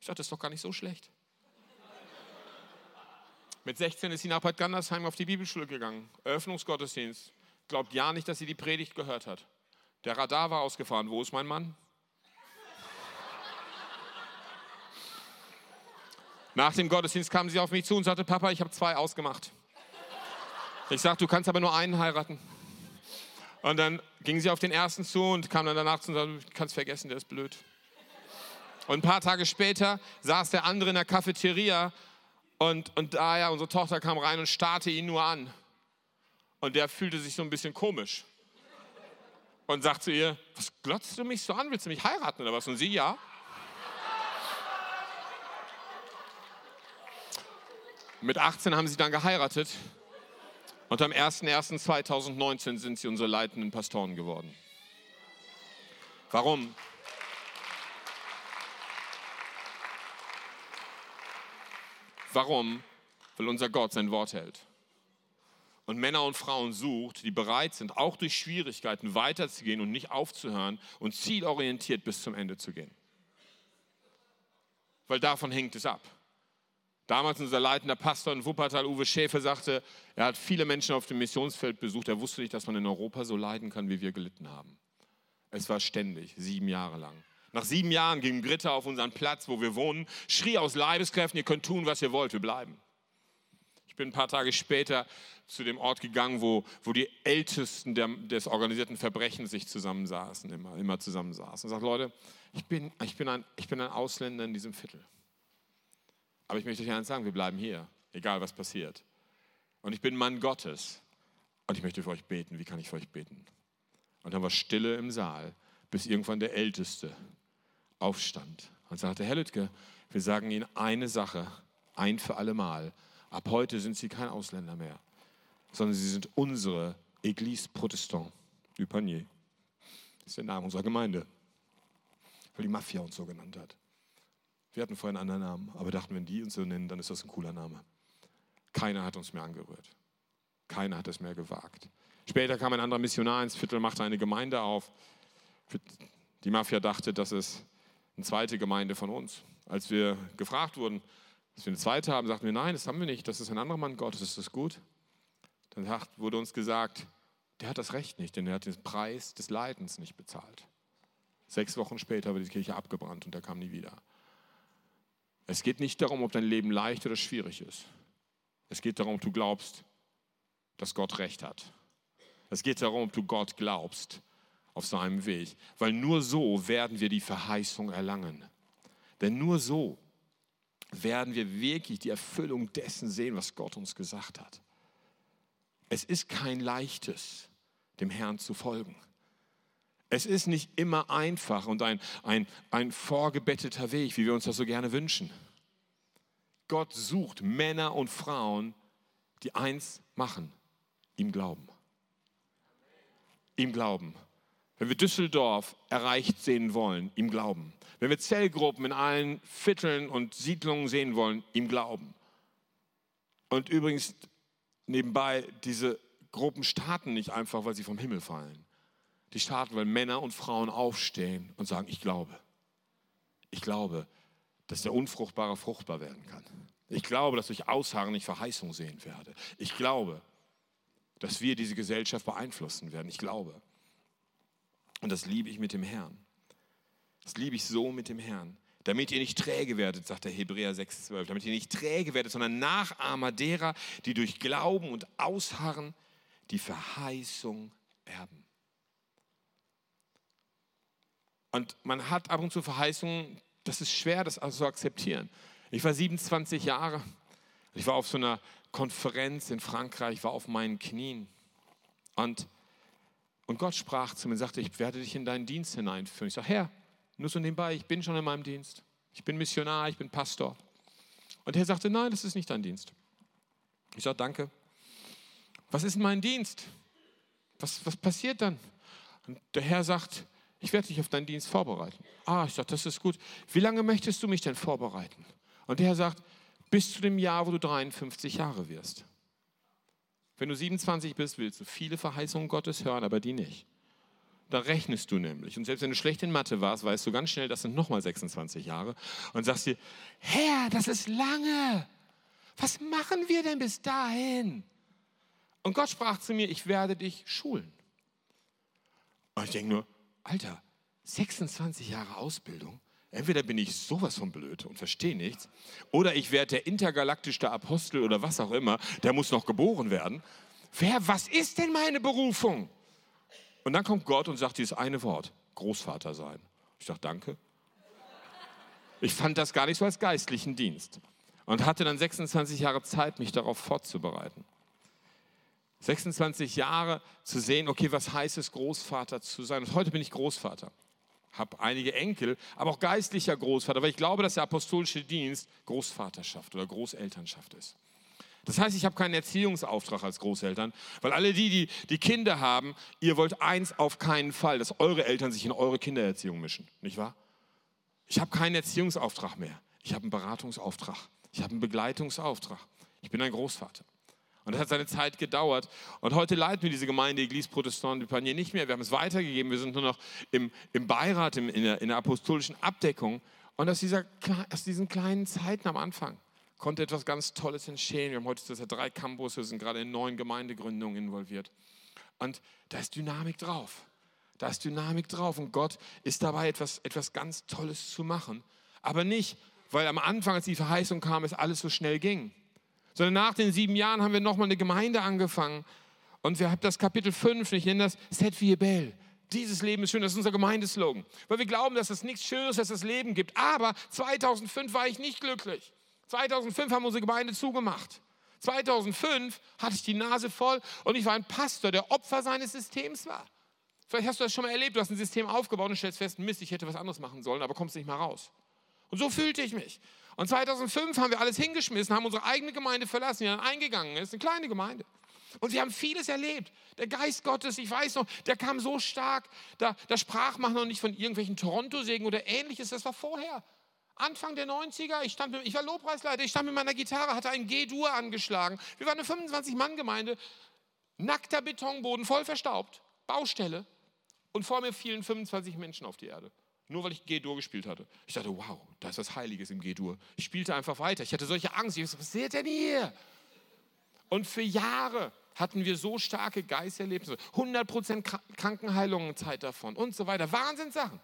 Ich sage, das ist doch gar nicht so schlecht. Mit 16 ist sie nach Bad Gandersheim auf die Bibelschule gegangen. Eröffnungsgottesdienst. Glaubt ja nicht, dass sie die Predigt gehört hat. Der Radar war ausgefahren. Wo ist mein Mann? Nach dem Gottesdienst kam sie auf mich zu und sagte, Papa, ich habe zwei ausgemacht. Ich sagte, du kannst aber nur einen heiraten. Und dann ging sie auf den ersten zu und kam dann danach zu und sagte, du kannst vergessen, der ist blöd. Und ein paar Tage später saß der andere in der Cafeteria und, und da ja, unsere Tochter kam rein und starrte ihn nur an. Und der fühlte sich so ein bisschen komisch und sagt zu ihr, was glotzt du mich so an? Willst du mich heiraten oder was? Und sie, ja. Mit 18 haben sie dann geheiratet und am 01.01.2019 sind sie unsere leitenden Pastoren geworden. Warum? Warum? Weil unser Gott sein Wort hält und Männer und Frauen sucht, die bereit sind, auch durch Schwierigkeiten weiterzugehen und nicht aufzuhören und zielorientiert bis zum Ende zu gehen. Weil davon hängt es ab. Damals unser leitender Pastor in Wuppertal, Uwe Schäfer, sagte, er hat viele Menschen auf dem Missionsfeld besucht. Er wusste nicht, dass man in Europa so leiden kann, wie wir gelitten haben. Es war ständig, sieben Jahre lang. Nach sieben Jahren ging Britta auf unseren Platz, wo wir wohnen, schrie aus Leibeskräften, ihr könnt tun, was ihr wollt, wir bleiben. Ich bin ein paar Tage später zu dem Ort gegangen, wo, wo die Ältesten der, des organisierten Verbrechens sich zusammensaßen, immer, immer zusammensaßen. Und sagt, Leute, ich bin, ich, bin ein, ich bin ein Ausländer in diesem Viertel. Aber ich möchte euch eins sagen, wir bleiben hier, egal was passiert. Und ich bin Mann Gottes. Und ich möchte für euch beten. Wie kann ich für euch beten? Und dann war Stille im Saal, bis irgendwann der Älteste aufstand und sagte, Herr Lüttke, wir sagen Ihnen eine Sache, ein für alle Mal. Ab heute sind sie kein Ausländer mehr, sondern sie sind unsere Église Protestant du Panier. Das ist der Name unserer Gemeinde, weil die Mafia uns so genannt hat. Wir hatten vorher einen anderen Namen, aber dachten, wenn die uns so nennen, dann ist das ein cooler Name. Keiner hat uns mehr angerührt. Keiner hat es mehr gewagt. Später kam ein anderer Missionar ins Viertel, machte eine Gemeinde auf. Die Mafia dachte, das ist eine zweite Gemeinde von uns. Als wir gefragt wurden, dass wir eine zweite haben, sagten wir, nein, das haben wir nicht, das ist ein anderer Mann Gottes, ist das gut? Dann wurde uns gesagt, der hat das Recht nicht, denn er hat den Preis des Leidens nicht bezahlt. Sechs Wochen später wurde die Kirche abgebrannt und er kam nie wieder. Es geht nicht darum, ob dein Leben leicht oder schwierig ist. Es geht darum, ob du glaubst, dass Gott Recht hat. Es geht darum, ob du Gott glaubst auf seinem Weg. Weil nur so werden wir die Verheißung erlangen. Denn nur so werden wir wirklich die Erfüllung dessen sehen, was Gott uns gesagt hat. Es ist kein leichtes, dem Herrn zu folgen. Es ist nicht immer einfach und ein, ein, ein vorgebetteter Weg, wie wir uns das so gerne wünschen. Gott sucht Männer und Frauen, die eins machen, ihm glauben. Ihm glauben. Wenn wir Düsseldorf erreicht sehen wollen, ihm glauben. Wenn wir Zellgruppen in allen Vierteln und Siedlungen sehen wollen, ihm glauben. Und übrigens nebenbei, diese Gruppen starten nicht einfach, weil sie vom Himmel fallen. Die starten, weil Männer und Frauen aufstehen und sagen, ich glaube. Ich glaube, dass der Unfruchtbare fruchtbar werden kann. Ich glaube, dass durch Ausharren ich Verheißung sehen werde. Ich glaube, dass wir diese Gesellschaft beeinflussen werden. Ich glaube. Und das liebe ich mit dem Herrn. Das liebe ich so mit dem Herrn. Damit ihr nicht träge werdet, sagt der Hebräer 6,12, damit ihr nicht träge werdet, sondern Nachahmer derer, die durch Glauben und Ausharren die Verheißung erben. Und man hat ab und zu Verheißungen, das ist schwer, das also zu akzeptieren. Ich war 27 Jahre, ich war auf so einer Konferenz in Frankreich, war auf meinen Knien und, und Gott sprach zu mir sagte, ich werde dich in deinen Dienst hineinführen. Ich sage, Herr, nur so nebenbei, ich bin schon in meinem Dienst. Ich bin Missionar, ich bin Pastor. Und er sagte, nein, das ist nicht dein Dienst. Ich sage, danke. Was ist mein Dienst? Was, was passiert dann? Und der Herr sagt, ich werde dich auf deinen Dienst vorbereiten. Ah, ich sage, das ist gut. Wie lange möchtest du mich denn vorbereiten? Und der Herr sagt, bis zu dem Jahr, wo du 53 Jahre wirst. Wenn du 27 bist, willst du viele Verheißungen Gottes hören, aber die nicht. Da rechnest du nämlich. Und selbst wenn du schlecht in Mathe warst, weißt du ganz schnell, das sind nochmal 26 Jahre. Und sagst dir, Herr, das ist lange. Was machen wir denn bis dahin? Und Gott sprach zu mir, ich werde dich schulen. Und ich denke nur, Alter, 26 Jahre Ausbildung. Entweder bin ich sowas von blöd und verstehe nichts, oder ich werde der intergalaktische Apostel oder was auch immer, der muss noch geboren werden. Wer, was ist denn meine Berufung? Und dann kommt Gott und sagt dieses eine Wort, Großvater sein. Ich dachte, danke. Ich fand das gar nicht so als geistlichen Dienst und hatte dann 26 Jahre Zeit, mich darauf vorzubereiten. 26 Jahre zu sehen, okay, was heißt es, Großvater zu sein? Und heute bin ich Großvater, habe einige Enkel, aber auch geistlicher Großvater, weil ich glaube, dass der apostolische Dienst Großvaterschaft oder Großelternschaft ist. Das heißt, ich habe keinen Erziehungsauftrag als Großeltern, weil alle die, die die Kinder haben, ihr wollt eins auf keinen Fall, dass eure Eltern sich in eure Kindererziehung mischen, nicht wahr? Ich habe keinen Erziehungsauftrag mehr. Ich habe einen Beratungsauftrag. Ich habe einen Begleitungsauftrag. Ich bin ein Großvater. Und das hat seine Zeit gedauert. Und heute leiten wir diese Gemeinde Eglise Protestant du Panier nicht mehr. Wir haben es weitergegeben. Wir sind nur noch im, im Beirat, im, in, der, in der apostolischen Abdeckung. Und aus, dieser, aus diesen kleinen Zeiten am Anfang konnte etwas ganz Tolles entstehen. Wir haben heute drei Campus, wir sind gerade in neun Gemeindegründungen involviert. Und da ist Dynamik drauf. Da ist Dynamik drauf und Gott ist dabei, etwas, etwas ganz Tolles zu machen. Aber nicht, weil am Anfang, als die Verheißung kam, es alles so schnell ging. Sondern nach den sieben Jahren haben wir nochmal eine Gemeinde angefangen. Und wir haben das Kapitel 5, ich nenne das Set wie Bell. Dieses Leben ist schön, das ist unser Gemeindeslogan. Weil wir glauben, dass es nichts Schönes, dass es Leben gibt. Aber 2005 war ich nicht glücklich. 2005 haben wir unsere Gemeinde zugemacht. 2005 hatte ich die Nase voll und ich war ein Pastor, der Opfer seines Systems war. Vielleicht hast du das schon mal erlebt, du hast ein System aufgebaut und stellst fest, Mist, ich hätte was anderes machen sollen, aber kommst nicht mal raus. Und so fühlte ich mich. Und 2005 haben wir alles hingeschmissen, haben unsere eigene Gemeinde verlassen, die dann eingegangen ist, eine kleine Gemeinde. Und wir haben vieles erlebt. Der Geist Gottes, ich weiß noch, der kam so stark. Da, da sprach man noch nicht von irgendwelchen Toronto-Segen oder ähnliches. Das war vorher. Anfang der 90er, ich, stand, ich war Lobpreisleiter, ich stand mit meiner Gitarre, hatte einen G-Dur angeschlagen. Wir waren eine 25-Mann-Gemeinde, nackter Betonboden, voll verstaubt, Baustelle. Und vor mir fielen 25 Menschen auf die Erde. Nur weil ich G-Dur gespielt hatte. Ich dachte, wow, da ist was Heiliges im G-Dur. Ich spielte einfach weiter. Ich hatte solche Angst. Ich dachte, was passiert denn hier? Und für Jahre hatten wir so starke Geisterlebnisse. 100% Krankenheilungen Zeit davon und so weiter. Wahnsinnssachen.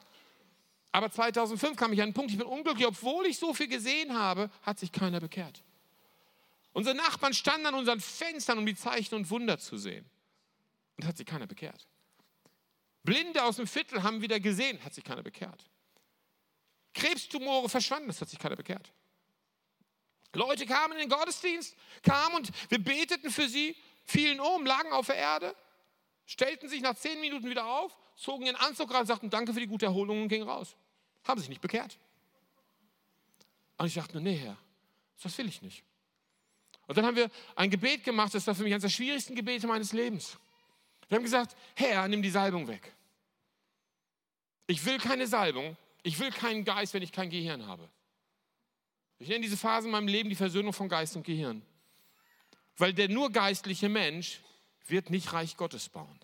Aber 2005 kam ich an den Punkt, ich bin unglücklich, obwohl ich so viel gesehen habe, hat sich keiner bekehrt. Unsere Nachbarn standen an unseren Fenstern, um die Zeichen und Wunder zu sehen. Und hat sich keiner bekehrt. Blinde aus dem Viertel haben wieder gesehen, hat sich keiner bekehrt. Krebstumore verschwanden, das hat sich keiner bekehrt. Leute kamen in den Gottesdienst, kamen und wir beteten für sie, fielen um, lagen auf der Erde, stellten sich nach zehn Minuten wieder auf, zogen ihren Anzug rein, sagten Danke für die gute Erholung und gingen raus. Haben sich nicht bekehrt. Und ich dachte, nee, Herr, das will ich nicht. Und dann haben wir ein Gebet gemacht, das war für mich eines der schwierigsten Gebete meines Lebens. Wir haben gesagt, Herr, nimm die Salbung weg. Ich will keine Salbung, ich will keinen Geist, wenn ich kein Gehirn habe. Ich nenne diese Phase in meinem Leben die Versöhnung von Geist und Gehirn. Weil der nur geistliche Mensch wird nicht Reich Gottes bauen.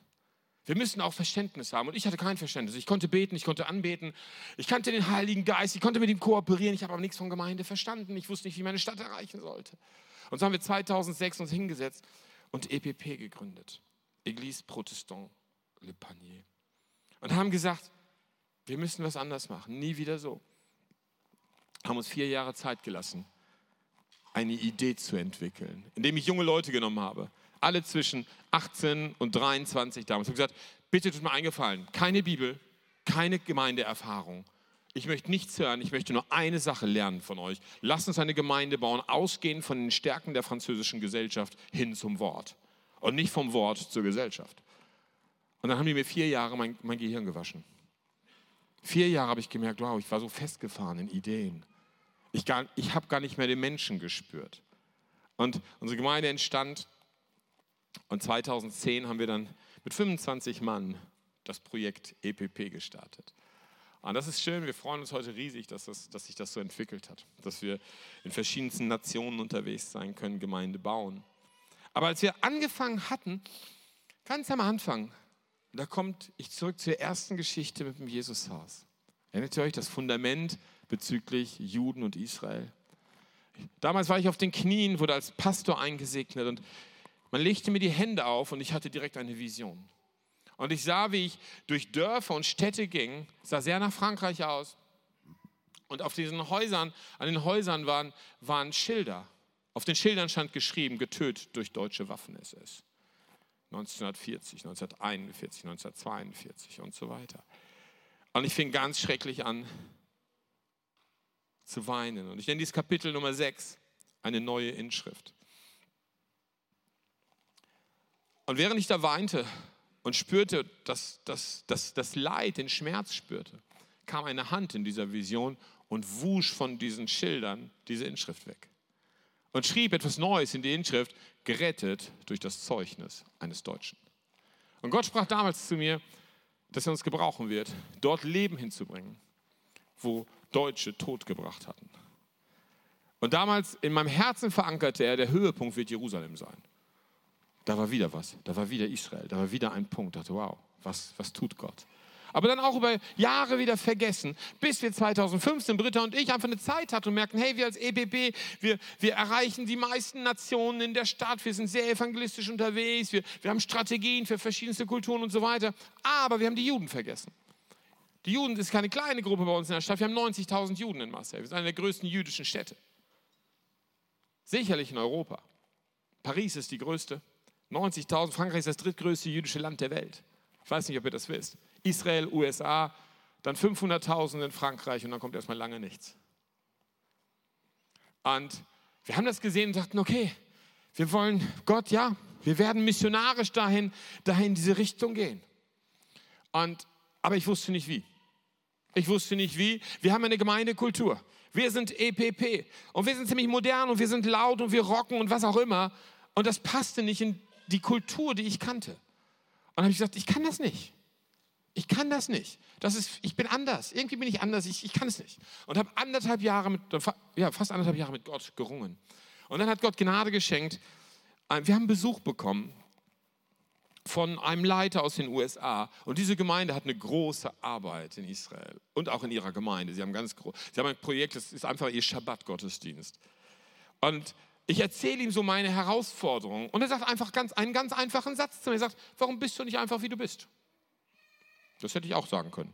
Wir müssen auch Verständnis haben. Und ich hatte kein Verständnis. Ich konnte beten, ich konnte anbeten. Ich kannte den Heiligen Geist, ich konnte mit ihm kooperieren. Ich habe aber nichts von Gemeinde verstanden. Ich wusste nicht, wie meine Stadt erreichen sollte. Und so haben wir 2006 uns hingesetzt und EPP gegründet. Église Protestant Le Panier. Und haben gesagt, wir müssen was anders machen. Nie wieder so. Haben uns vier Jahre Zeit gelassen eine Idee zu entwickeln, indem ich junge Leute genommen habe, alle zwischen 18 und 23 damals. Ich habe gesagt, bitte tut mir eingefallen, keine Bibel, keine Gemeindeerfahrung. Ich möchte nichts hören, ich möchte nur eine Sache lernen von euch. Lasst uns eine Gemeinde bauen, ausgehend von den Stärken der französischen Gesellschaft hin zum Wort und nicht vom Wort zur Gesellschaft. Und dann haben die mir vier Jahre mein, mein Gehirn gewaschen. Vier Jahre habe ich gemerkt, wow, ich war so festgefahren in Ideen. Ich, ich habe gar nicht mehr den Menschen gespürt. Und unsere Gemeinde entstand und 2010 haben wir dann mit 25 Mann das Projekt EPP gestartet. Und das ist schön, wir freuen uns heute riesig, dass, das, dass sich das so entwickelt hat, dass wir in verschiedensten Nationen unterwegs sein können, Gemeinde bauen. Aber als wir angefangen hatten, ganz am Anfang, da kommt ich zurück zur ersten Geschichte mit dem Jesushaus. Erinnert ihr euch das Fundament bezüglich Juden und Israel. Damals war ich auf den Knien, wurde als Pastor eingesegnet und man legte mir die Hände auf und ich hatte direkt eine Vision. Und ich sah, wie ich durch Dörfer und Städte ging, sah sehr nach Frankreich aus. Und auf diesen Häusern, an den Häusern waren, waren Schilder. Auf den Schildern stand geschrieben, getötet durch deutsche Waffen-SS. 1940, 1941, 1942 und so weiter. Und ich fing ganz schrecklich an, zu weinen. Und ich nenne dieses Kapitel Nummer 6 eine neue Inschrift. Und während ich da weinte und spürte, dass, dass, dass das Leid, den Schmerz spürte, kam eine Hand in dieser Vision und wusch von diesen Schildern diese Inschrift weg. Und schrieb etwas Neues in die Inschrift, gerettet durch das Zeugnis eines Deutschen. Und Gott sprach damals zu mir, dass er uns gebrauchen wird, dort Leben hinzubringen, wo Deutsche totgebracht hatten. Und damals in meinem Herzen verankerte er, der Höhepunkt wird Jerusalem sein. Da war wieder was, da war wieder Israel, da war wieder ein Punkt. Ich dachte, wow, was, was tut Gott? Aber dann auch über Jahre wieder vergessen, bis wir 2015, Britta und ich, einfach eine Zeit hatten und merken, hey, wir als EBB, wir, wir erreichen die meisten Nationen in der Stadt, wir sind sehr evangelistisch unterwegs, wir, wir haben Strategien für verschiedenste Kulturen und so weiter, aber wir haben die Juden vergessen. Die Juden ist keine kleine Gruppe bei uns in der Stadt. Wir haben 90.000 Juden in Marseille. Wir sind eine der größten jüdischen Städte. Sicherlich in Europa. Paris ist die größte. 90.000. Frankreich ist das drittgrößte jüdische Land der Welt. Ich weiß nicht, ob ihr das wisst. Israel, USA, dann 500.000 in Frankreich und dann kommt erstmal lange nichts. Und wir haben das gesehen und dachten, okay, wir wollen Gott, ja, wir werden missionarisch dahin, dahin in diese Richtung gehen. Und aber ich wusste nicht wie. Ich wusste nicht wie. Wir haben eine Gemeindekultur. Wir sind EPP und wir sind ziemlich modern und wir sind laut und wir rocken und was auch immer. Und das passte nicht in die Kultur, die ich kannte. Und dann habe ich gesagt, ich kann das nicht. Ich kann das nicht. Das ist, ich bin anders. Irgendwie bin ich anders. Ich, ich kann es nicht. Und habe anderthalb Jahre mit, ja, fast anderthalb Jahre mit Gott gerungen. Und dann hat Gott Gnade geschenkt. Wir haben Besuch bekommen von einem Leiter aus den USA. Und diese Gemeinde hat eine große Arbeit in Israel und auch in ihrer Gemeinde. Sie haben, ganz Sie haben ein Projekt, das ist einfach ihr Schabbat-Gottesdienst. Und ich erzähle ihm so meine Herausforderungen. Und er sagt einfach ganz, einen ganz einfachen Satz zu mir. Er sagt, warum bist du nicht einfach, wie du bist? Das hätte ich auch sagen können.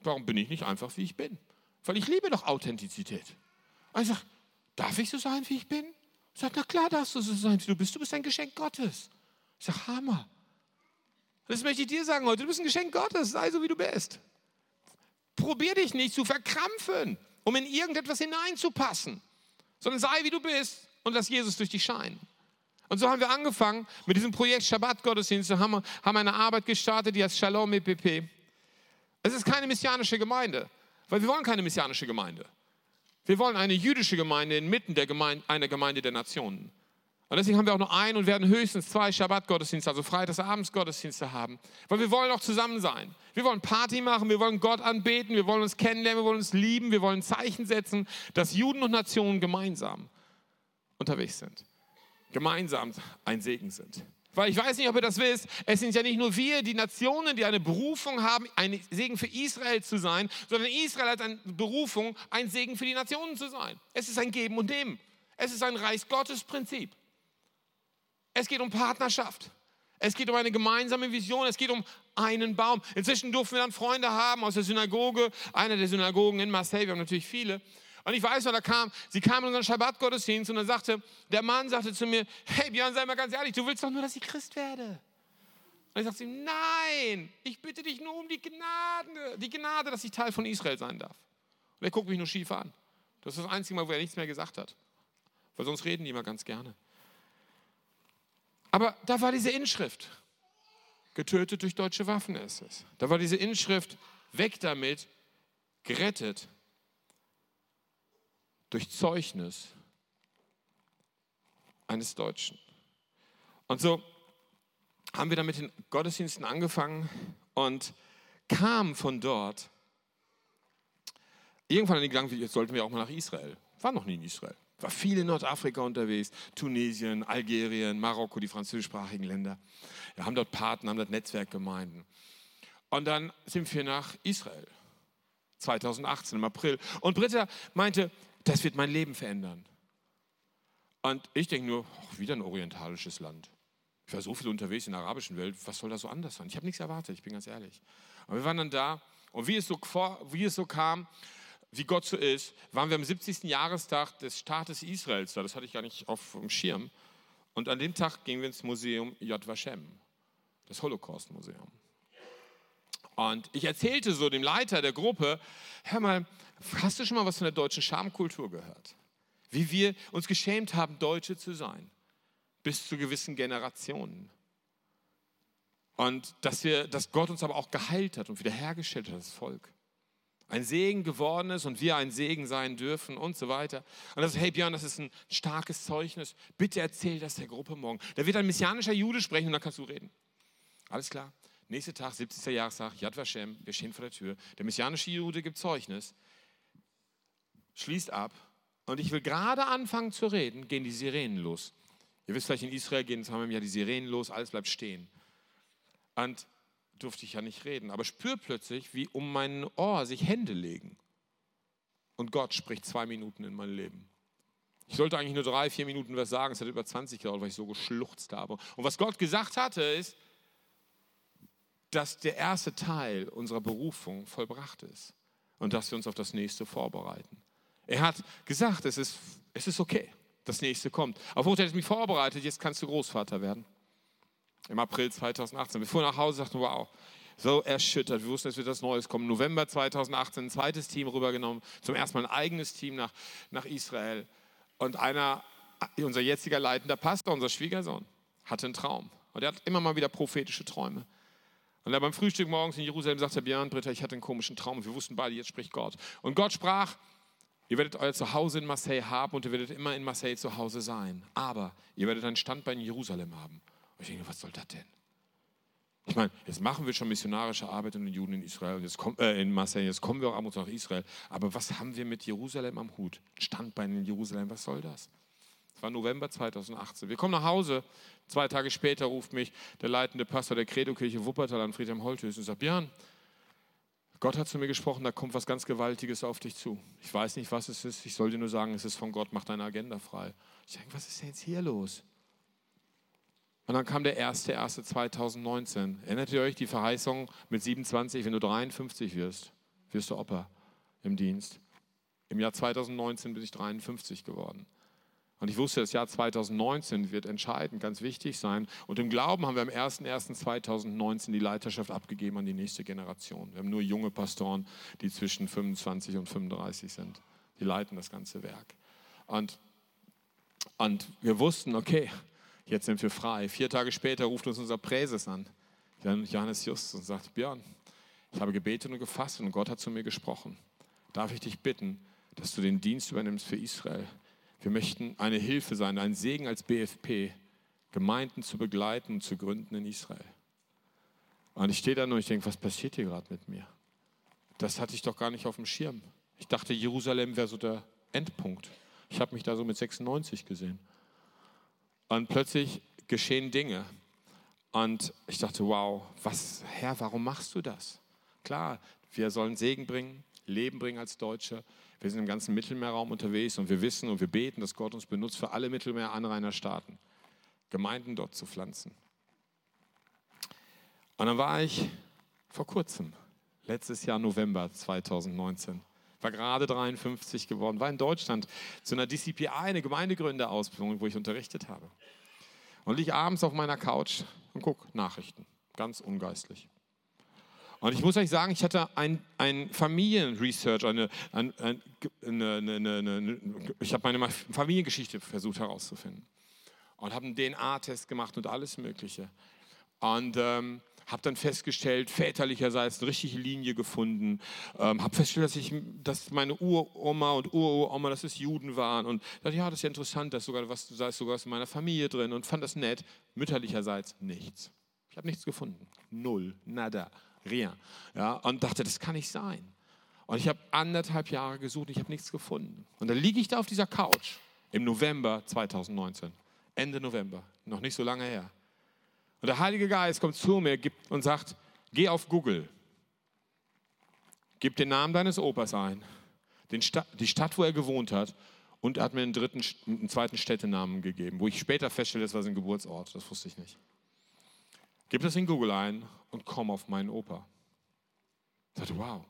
Warum bin ich nicht einfach, wie ich bin? Weil ich liebe doch Authentizität. Ich sage, darf ich so sein, wie ich bin? Er sagt, na klar darfst du so sein, wie du bist. Du bist ein Geschenk Gottes. Ich sage, Hammer. Das möchte ich dir sagen heute. Du bist ein Geschenk Gottes. Sei so, wie du bist. Probier dich nicht zu verkrampfen, um in irgendetwas hineinzupassen sondern sei wie du bist und lass Jesus durch dich scheinen. Und so haben wir angefangen mit diesem Projekt Shabbat-Gottesdienste, haben, haben eine Arbeit gestartet, die heißt Shalom EPP. Es ist keine messianische Gemeinde, weil wir wollen keine messianische Gemeinde. Wir wollen eine jüdische Gemeinde inmitten der Gemeinde, einer Gemeinde der Nationen. Und deswegen haben wir auch nur ein und werden höchstens zwei Shabbat-Gottesdienste, also Freitagsabends-Gottesdienste haben. Weil wir wollen auch zusammen sein. Wir wollen Party machen, wir wollen Gott anbeten, wir wollen uns kennenlernen, wir wollen uns lieben, wir wollen Zeichen setzen, dass Juden und Nationen gemeinsam unterwegs sind. Gemeinsam ein Segen sind. Weil ich weiß nicht, ob ihr das wisst, es sind ja nicht nur wir, die Nationen, die eine Berufung haben, ein Segen für Israel zu sein, sondern Israel hat eine Berufung, ein Segen für die Nationen zu sein. Es ist ein Geben und Nehmen. Es ist ein Reich Gottes Prinzip. Es geht um Partnerschaft. Es geht um eine gemeinsame Vision. Es geht um einen Baum. Inzwischen durften wir dann Freunde haben aus der Synagoge, einer der Synagogen in Marseille. Wir haben natürlich viele. Und ich weiß noch, da kam, sie kam in unseren Schabbat-Gottesdienst und dann sagte, der Mann sagte zu mir, hey Björn, sei mal ganz ehrlich, du willst doch nur, dass ich Christ werde. Und ich sagte ihm, nein, ich bitte dich nur um die Gnade, die Gnade, dass ich Teil von Israel sein darf. Und er guckt mich nur schief an. Das ist das einzige Mal, wo er nichts mehr gesagt hat. Weil sonst reden die immer ganz gerne. Aber da war diese Inschrift. Getötet durch deutsche Waffen ist es. Da war diese Inschrift, weg damit, gerettet durch Zeugnis eines Deutschen. Und so haben wir dann mit den Gottesdiensten angefangen und kamen von dort irgendwann an den Gedanken, jetzt sollten wir auch mal nach Israel. War noch nie in Israel war viel in Nordafrika unterwegs, Tunesien, Algerien, Marokko, die französischsprachigen Länder. Wir haben dort Partner, haben dort Netzwerkgemeinden. Und dann sind wir nach Israel, 2018 im April. Und Britta meinte, das wird mein Leben verändern. Und ich denke nur, oh, wieder ein orientalisches Land. Ich war so viel unterwegs in der arabischen Welt, was soll da so anders sein? Ich habe nichts erwartet, ich bin ganz ehrlich. Und wir waren dann da und wie es so, wie es so kam, wie Gott so ist, waren wir am 70. Jahrestag des Staates Israels da. Das hatte ich gar nicht auf dem Schirm. Und an dem Tag gingen wir ins Museum Yad Vashem, das Holocaust-Museum. Und ich erzählte so dem Leiter der Gruppe, hör mal, hast du schon mal was von der deutschen Schamkultur gehört? Wie wir uns geschämt haben, Deutsche zu sein, bis zu gewissen Generationen. Und dass, wir, dass Gott uns aber auch geheilt hat und wiederhergestellt hat, das Volk ein Segen geworden ist und wir ein Segen sein dürfen und so weiter. Und das ist, hey Björn, das ist ein starkes Zeugnis. Bitte erzähl das der Gruppe morgen. Da wird ein messianischer Jude sprechen und dann kannst du reden. Alles klar. Nächster Tag, 70. Jahrestag, Yad Vashem, wir stehen vor der Tür. Der messianische Jude gibt Zeugnis, schließt ab und ich will gerade anfangen zu reden, gehen die Sirenen los. Ihr wisst vielleicht, in Israel gehen zweimal im Jahr die Sirenen los, alles bleibt stehen. Und durfte ich ja nicht reden, aber spür plötzlich, wie um mein Ohr sich Hände legen. Und Gott spricht zwei Minuten in mein Leben. Ich sollte eigentlich nur drei, vier Minuten was sagen, es hat über 20 gedauert, weil ich so geschluchzt habe. Und was Gott gesagt hatte, ist, dass der erste Teil unserer Berufung vollbracht ist und dass wir uns auf das nächste vorbereiten. Er hat gesagt, es ist, es ist okay, das nächste kommt. Auf Gott hat es mich vorbereitet, jetzt kannst du Großvater werden im April 2018. Wir fuhren nach Hause und sagten, wow, so erschüttert. Wir wussten, es wird was Neues kommen. November 2018 ein zweites Team rübergenommen, zum ersten Mal ein eigenes Team nach, nach Israel. Und einer, unser jetziger leitender Pastor, unser Schwiegersohn, hatte einen Traum. Und er hat immer mal wieder prophetische Träume. Und er beim Frühstück morgens in Jerusalem sagte, Björn, Britta, ich hatte einen komischen Traum. Wir wussten beide, jetzt spricht Gott. Und Gott sprach, Ihr werdet euer Zuhause in Marseille haben und ihr werdet immer in Marseille zu Hause sein. Aber ihr werdet ein Standbein in Jerusalem haben. Und ich denke, was soll das denn? Ich meine, jetzt machen wir schon missionarische Arbeit in den Juden in Israel, jetzt kommen, äh, in Marseille, jetzt kommen wir auch ab und zu nach Israel. Aber was haben wir mit Jerusalem am Hut? Standbein in Jerusalem, was soll das? Es war November 2018. Wir kommen nach Hause. Zwei Tage später ruft mich der leitende Pastor der Credo-Kirche Wuppertal an Friedhelm Holthus und sagt, Björn, Gott hat zu mir gesprochen, da kommt was ganz Gewaltiges auf dich zu. Ich weiß nicht, was es ist. Ich soll dir nur sagen, es ist von Gott, mach deine Agenda frei. Ich denke, was ist denn jetzt hier los? Und dann kam der 1.1.2019. Erinnert ihr euch die Verheißung mit 27, wenn du 53 wirst, wirst du Opa im Dienst. Im Jahr 2019 bin ich 53 geworden. Und ich wusste, das Jahr 2019 wird entscheidend, ganz wichtig sein. Und im Glauben haben wir am 01.01.2019 die Leiterschaft abgegeben an die nächste Generation. Wir haben nur junge Pastoren, die zwischen 25 und 35 sind. Die leiten das ganze Werk. Und, und wir wussten, okay, jetzt sind wir frei. Vier Tage später ruft uns unser Präses an, Johannes Just, und sagt, Björn, ich habe gebetet und gefasst und Gott hat zu mir gesprochen. Darf ich dich bitten, dass du den Dienst übernimmst für Israel? Wir möchten eine Hilfe sein, ein Segen als BFP, Gemeinden zu begleiten und zu gründen in Israel. Und ich stehe da nur und ich denke, was passiert hier gerade mit mir? Das hatte ich doch gar nicht auf dem Schirm. Ich dachte, Jerusalem wäre so der Endpunkt. Ich habe mich da so mit 96 gesehen. Und plötzlich geschehen Dinge. Und ich dachte, wow, was, Herr, warum machst du das? Klar, wir sollen Segen bringen, Leben bringen als Deutsche. Wir sind im ganzen Mittelmeerraum unterwegs und wir wissen und wir beten, dass Gott uns benutzt für alle Mittelmeeranrainerstaaten, Gemeinden dort zu pflanzen. Und dann war ich vor kurzem, letztes Jahr November 2019, war gerade 53 geworden, war in Deutschland zu einer DCPI, eine Gemeindegründerausbildung, wo ich unterrichtet habe. Und liege abends auf meiner Couch und gucke Nachrichten, ganz ungeistlich. Und ich muss euch sagen, ich hatte ein, ein Familienresearch, eine, eine, eine, eine ich habe meine Familiengeschichte versucht herauszufinden. Und habe einen DNA-Test gemacht und alles Mögliche. Und ähm, habe dann festgestellt, väterlicherseits eine richtige Linie gefunden, ähm, habe festgestellt, dass, ich, dass meine Uroma und Uroma, dass es Juden waren und dachte, ja, das ist ja interessant, dass sogar was, da ist sogar was in meiner Familie drin und fand das nett. Mütterlicherseits nichts. Ich habe nichts gefunden. Null, nada rien. Ja, und dachte, das kann nicht sein. Und ich habe anderthalb Jahre gesucht, ich habe nichts gefunden. Und dann liege ich da auf dieser Couch im November 2019, Ende November, noch nicht so lange her. Und der Heilige Geist kommt zu mir und sagt, geh auf Google, gib den Namen deines Opas ein, Sta die Stadt, wo er gewohnt hat, und er hat mir einen, dritten, einen zweiten Städtenamen gegeben, wo ich später feststelle, das war sein Geburtsort, das wusste ich nicht. Gib das in Google ein und komm auf meinen Opa. Ich dachte, wow,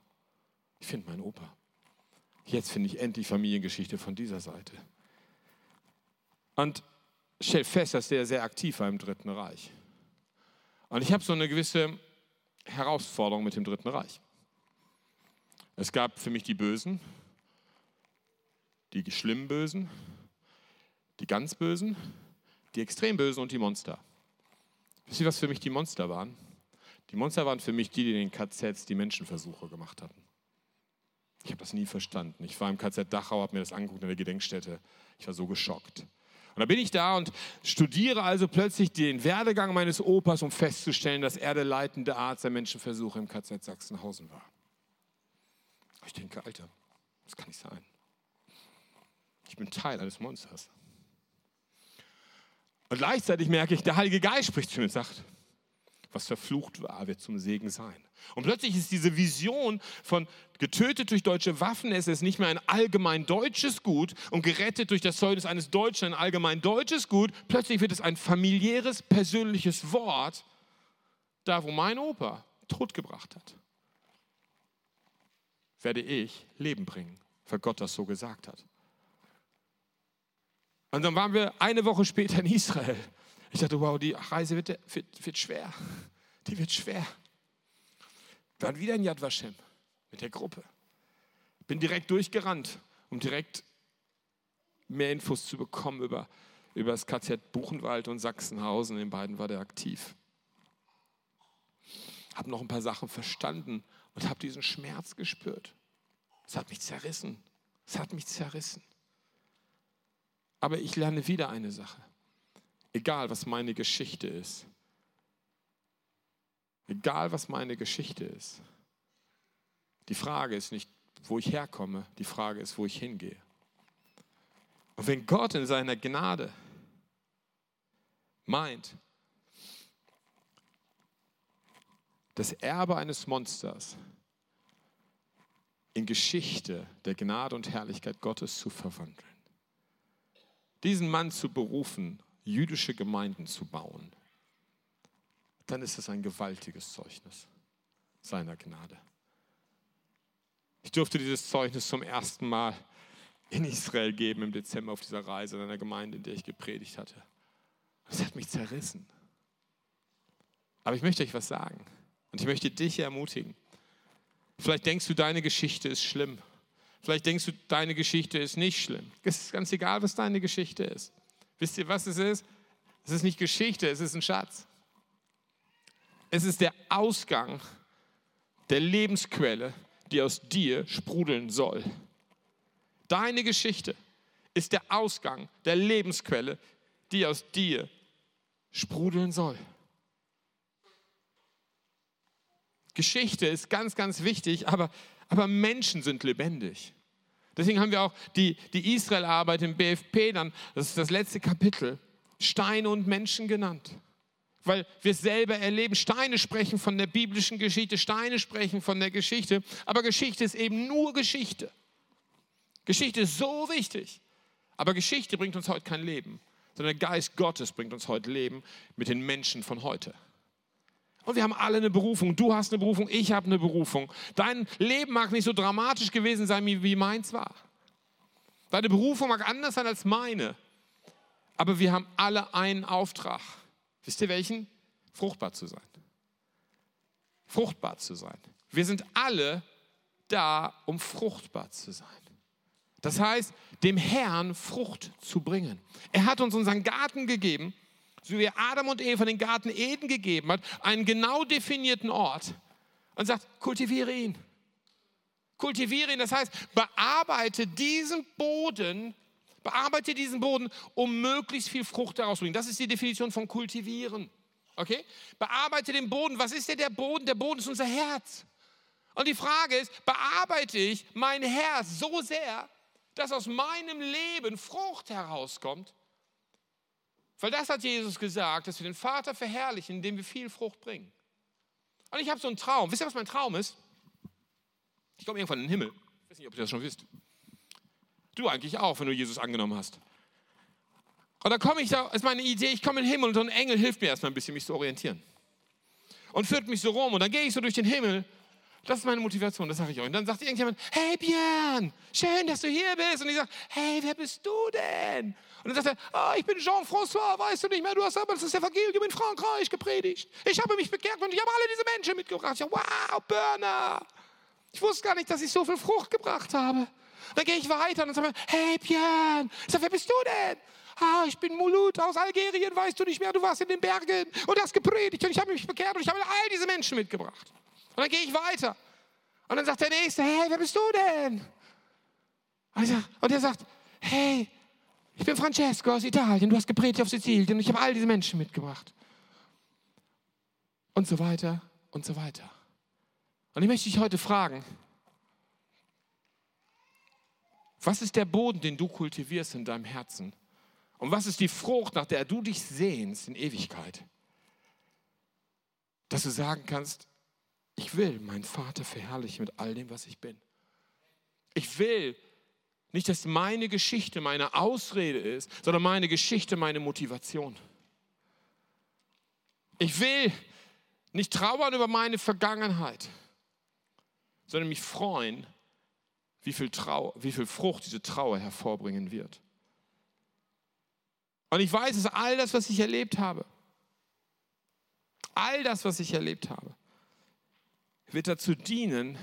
ich finde meinen Opa. Jetzt finde ich endlich Familiengeschichte von dieser Seite. Und stell fest, dass der sehr aktiv war im Dritten Reich. Und ich habe so eine gewisse Herausforderung mit dem Dritten Reich. Es gab für mich die Bösen, die schlimmen Bösen, die ganz Bösen, die extrem Bösen und die Monster. Wisst ihr, was für mich die Monster waren? Die Monster waren für mich die, die in den KZs die Menschenversuche gemacht hatten. Ich habe das nie verstanden. Ich war im KZ Dachau, habe mir das angeguckt in der Gedenkstätte. Ich war so geschockt. Und da bin ich da und studiere also plötzlich den Werdegang meines Opas, um festzustellen, dass er der leitende Arzt der Menschenversuche im KZ Sachsenhausen war. Ich denke, Alter, das kann nicht sein. Ich bin Teil eines Monsters. Und gleichzeitig merke ich, der Heilige Geist spricht zu mir und sagt, was verflucht war, wird zum Segen sein. Und plötzlich ist diese Vision von getötet durch deutsche Waffen, es ist nicht mehr ein allgemein deutsches Gut und gerettet durch das Zeugnis eines Deutschen ein allgemein deutsches Gut. Plötzlich wird es ein familiäres, persönliches Wort, da wo mein Opa Tod gebracht hat. Werde ich Leben bringen, weil Gott das so gesagt hat. Und dann waren wir eine Woche später in Israel. Ich dachte, wow, die Reise wird, wird, wird schwer. Die wird schwer. Waren wieder in Yad Vashem mit der Gruppe. Bin direkt durchgerannt, um direkt mehr Infos zu bekommen über, über das KZ Buchenwald und Sachsenhausen. In beiden war der aktiv. Habe noch ein paar Sachen verstanden und habe diesen Schmerz gespürt. Es hat mich zerrissen. Es hat mich zerrissen. Aber ich lerne wieder eine Sache. Egal, was meine Geschichte ist. Egal, was meine Geschichte ist. Die Frage ist nicht, wo ich herkomme. Die Frage ist, wo ich hingehe. Und wenn Gott in seiner Gnade meint, das Erbe eines Monsters in Geschichte der Gnade und Herrlichkeit Gottes zu verwandeln, diesen Mann zu berufen, jüdische Gemeinden zu bauen, dann ist es ein gewaltiges Zeugnis seiner Gnade. Ich durfte dieses Zeugnis zum ersten Mal in Israel geben im Dezember auf dieser Reise in einer Gemeinde, in der ich gepredigt hatte. Das hat mich zerrissen. Aber ich möchte euch was sagen und ich möchte dich ermutigen. Vielleicht denkst du, deine Geschichte ist schlimm. Vielleicht denkst du, deine Geschichte ist nicht schlimm. Es ist ganz egal, was deine Geschichte ist. Wisst ihr, was es ist? Es ist nicht Geschichte, es ist ein Schatz. Es ist der Ausgang der Lebensquelle, die aus dir sprudeln soll. Deine Geschichte ist der Ausgang der Lebensquelle, die aus dir sprudeln soll. Geschichte ist ganz, ganz wichtig, aber, aber Menschen sind lebendig. Deswegen haben wir auch die, die Israel-Arbeit im BFP dann, das ist das letzte Kapitel, Steine und Menschen genannt. Weil wir es selber erleben, Steine sprechen von der biblischen Geschichte, Steine sprechen von der Geschichte, aber Geschichte ist eben nur Geschichte. Geschichte ist so wichtig, aber Geschichte bringt uns heute kein Leben, sondern der Geist Gottes bringt uns heute Leben mit den Menschen von heute. Und wir haben alle eine Berufung. Du hast eine Berufung, ich habe eine Berufung. Dein Leben mag nicht so dramatisch gewesen sein, wie meins war. Deine Berufung mag anders sein als meine. Aber wir haben alle einen Auftrag. Wisst ihr welchen? Fruchtbar zu sein. Fruchtbar zu sein. Wir sind alle da, um fruchtbar zu sein. Das heißt, dem Herrn Frucht zu bringen. Er hat uns unseren Garten gegeben so wie Adam und Eva den Garten Eden gegeben hat, einen genau definierten Ort und sagt, kultiviere ihn. Kultiviere ihn, das heißt, bearbeite diesen Boden, bearbeite diesen Boden, um möglichst viel Frucht daraus zu bringen. Das ist die Definition von kultivieren. Okay? Bearbeite den Boden. Was ist denn der Boden? Der Boden ist unser Herz. Und die Frage ist, bearbeite ich mein Herz so sehr, dass aus meinem Leben Frucht herauskommt, weil das hat Jesus gesagt, dass wir den Vater verherrlichen, indem wir viel Frucht bringen. Und ich habe so einen Traum. Wisst ihr, was mein Traum ist? Ich komme irgendwann in den Himmel. Ich weiß nicht, ob ihr das schon wisst. Du eigentlich auch, wenn du Jesus angenommen hast. Und da komme ich, da ist meine Idee, ich komme in den Himmel und so ein Engel hilft mir erstmal ein bisschen, mich zu orientieren. Und führt mich so rum und dann gehe ich so durch den Himmel das ist meine Motivation, das sage ich euch. Und dann sagt irgendjemand, hey Björn, schön, dass du hier bist. Und ich sage, hey, wer bist du denn? Und dann sagt er, oh, ich bin Jean-François, weißt du nicht mehr, du hast aber das Evangelium in Frankreich gepredigt. Ich habe mich bekehrt und ich habe alle diese Menschen mitgebracht. Ich sage, wow, Burner. Ich wusste gar nicht, dass ich so viel Frucht gebracht habe. Dann gehe ich weiter und dann sage ich, hey Björn, ich sage, wer bist du denn? Ah, ich bin Mulut aus Algerien, weißt du nicht mehr, du warst in den Bergen und hast gepredigt und ich habe mich bekehrt und ich habe all diese Menschen mitgebracht. Und dann gehe ich weiter. Und dann sagt der Nächste, hey, wer bist du denn? Und er sagt, hey, ich bin Francesco aus Italien, du hast gepredigt auf Sizilien und ich habe all diese Menschen mitgebracht. Und so weiter und so weiter. Und ich möchte dich heute fragen, was ist der Boden, den du kultivierst in deinem Herzen? Und was ist die Frucht, nach der du dich sehnst in Ewigkeit? Dass du sagen kannst, ich will meinen Vater verherrlichen mit all dem, was ich bin. Ich will nicht, dass meine Geschichte meine Ausrede ist, sondern meine Geschichte meine Motivation. Ich will nicht trauern über meine Vergangenheit, sondern mich freuen, wie viel, Trau wie viel Frucht diese Trauer hervorbringen wird. Und ich weiß, dass all das, was ich erlebt habe, all das, was ich erlebt habe, wird dazu dienen,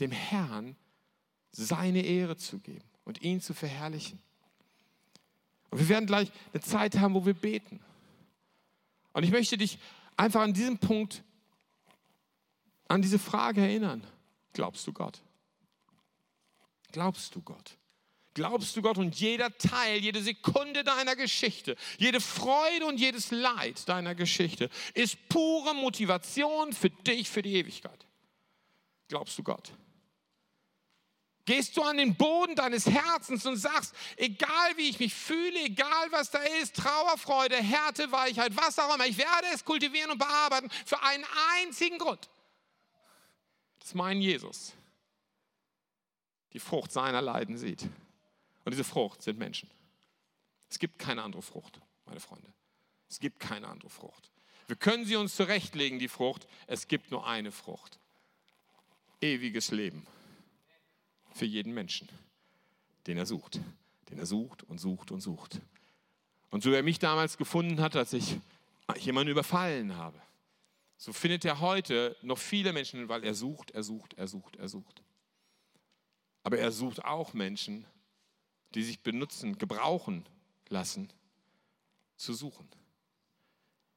dem Herrn seine Ehre zu geben und ihn zu verherrlichen. Und wir werden gleich eine Zeit haben, wo wir beten. Und ich möchte dich einfach an diesem Punkt, an diese Frage erinnern. Glaubst du Gott? Glaubst du Gott? Glaubst du Gott und jeder Teil, jede Sekunde deiner Geschichte, jede Freude und jedes Leid deiner Geschichte ist pure Motivation für dich, für die Ewigkeit. Glaubst du Gott? Gehst du an den Boden deines Herzens und sagst, egal wie ich mich fühle, egal was da ist, Trauer, Freude, Härte, Weichheit, was auch immer, ich werde es kultivieren und bearbeiten für einen einzigen Grund. Das ist mein Jesus. Die Frucht seiner Leiden sieht. Und diese Frucht sind Menschen. Es gibt keine andere Frucht, meine Freunde. Es gibt keine andere Frucht. Wir können sie uns zurechtlegen, die Frucht. Es gibt nur eine Frucht. Ewiges Leben für jeden Menschen, den er sucht. Den er sucht und sucht und sucht. Und so er mich damals gefunden hat, als ich jemanden überfallen habe, so findet er heute noch viele Menschen, weil er sucht, er sucht, er sucht, er sucht. Aber er sucht auch Menschen, die sich benutzen, gebrauchen lassen, zu suchen.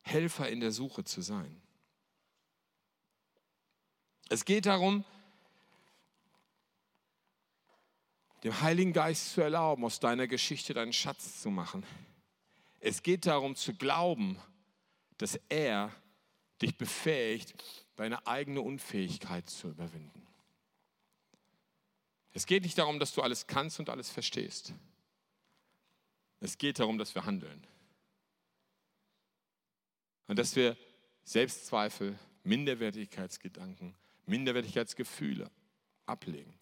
Helfer in der Suche zu sein. Es geht darum, dem Heiligen Geist zu erlauben, aus deiner Geschichte deinen Schatz zu machen. Es geht darum zu glauben, dass er dich befähigt, deine eigene Unfähigkeit zu überwinden. Es geht nicht darum, dass du alles kannst und alles verstehst. Es geht darum, dass wir handeln. Und dass wir Selbstzweifel, Minderwertigkeitsgedanken, Minderwertigkeitsgefühle ablegen.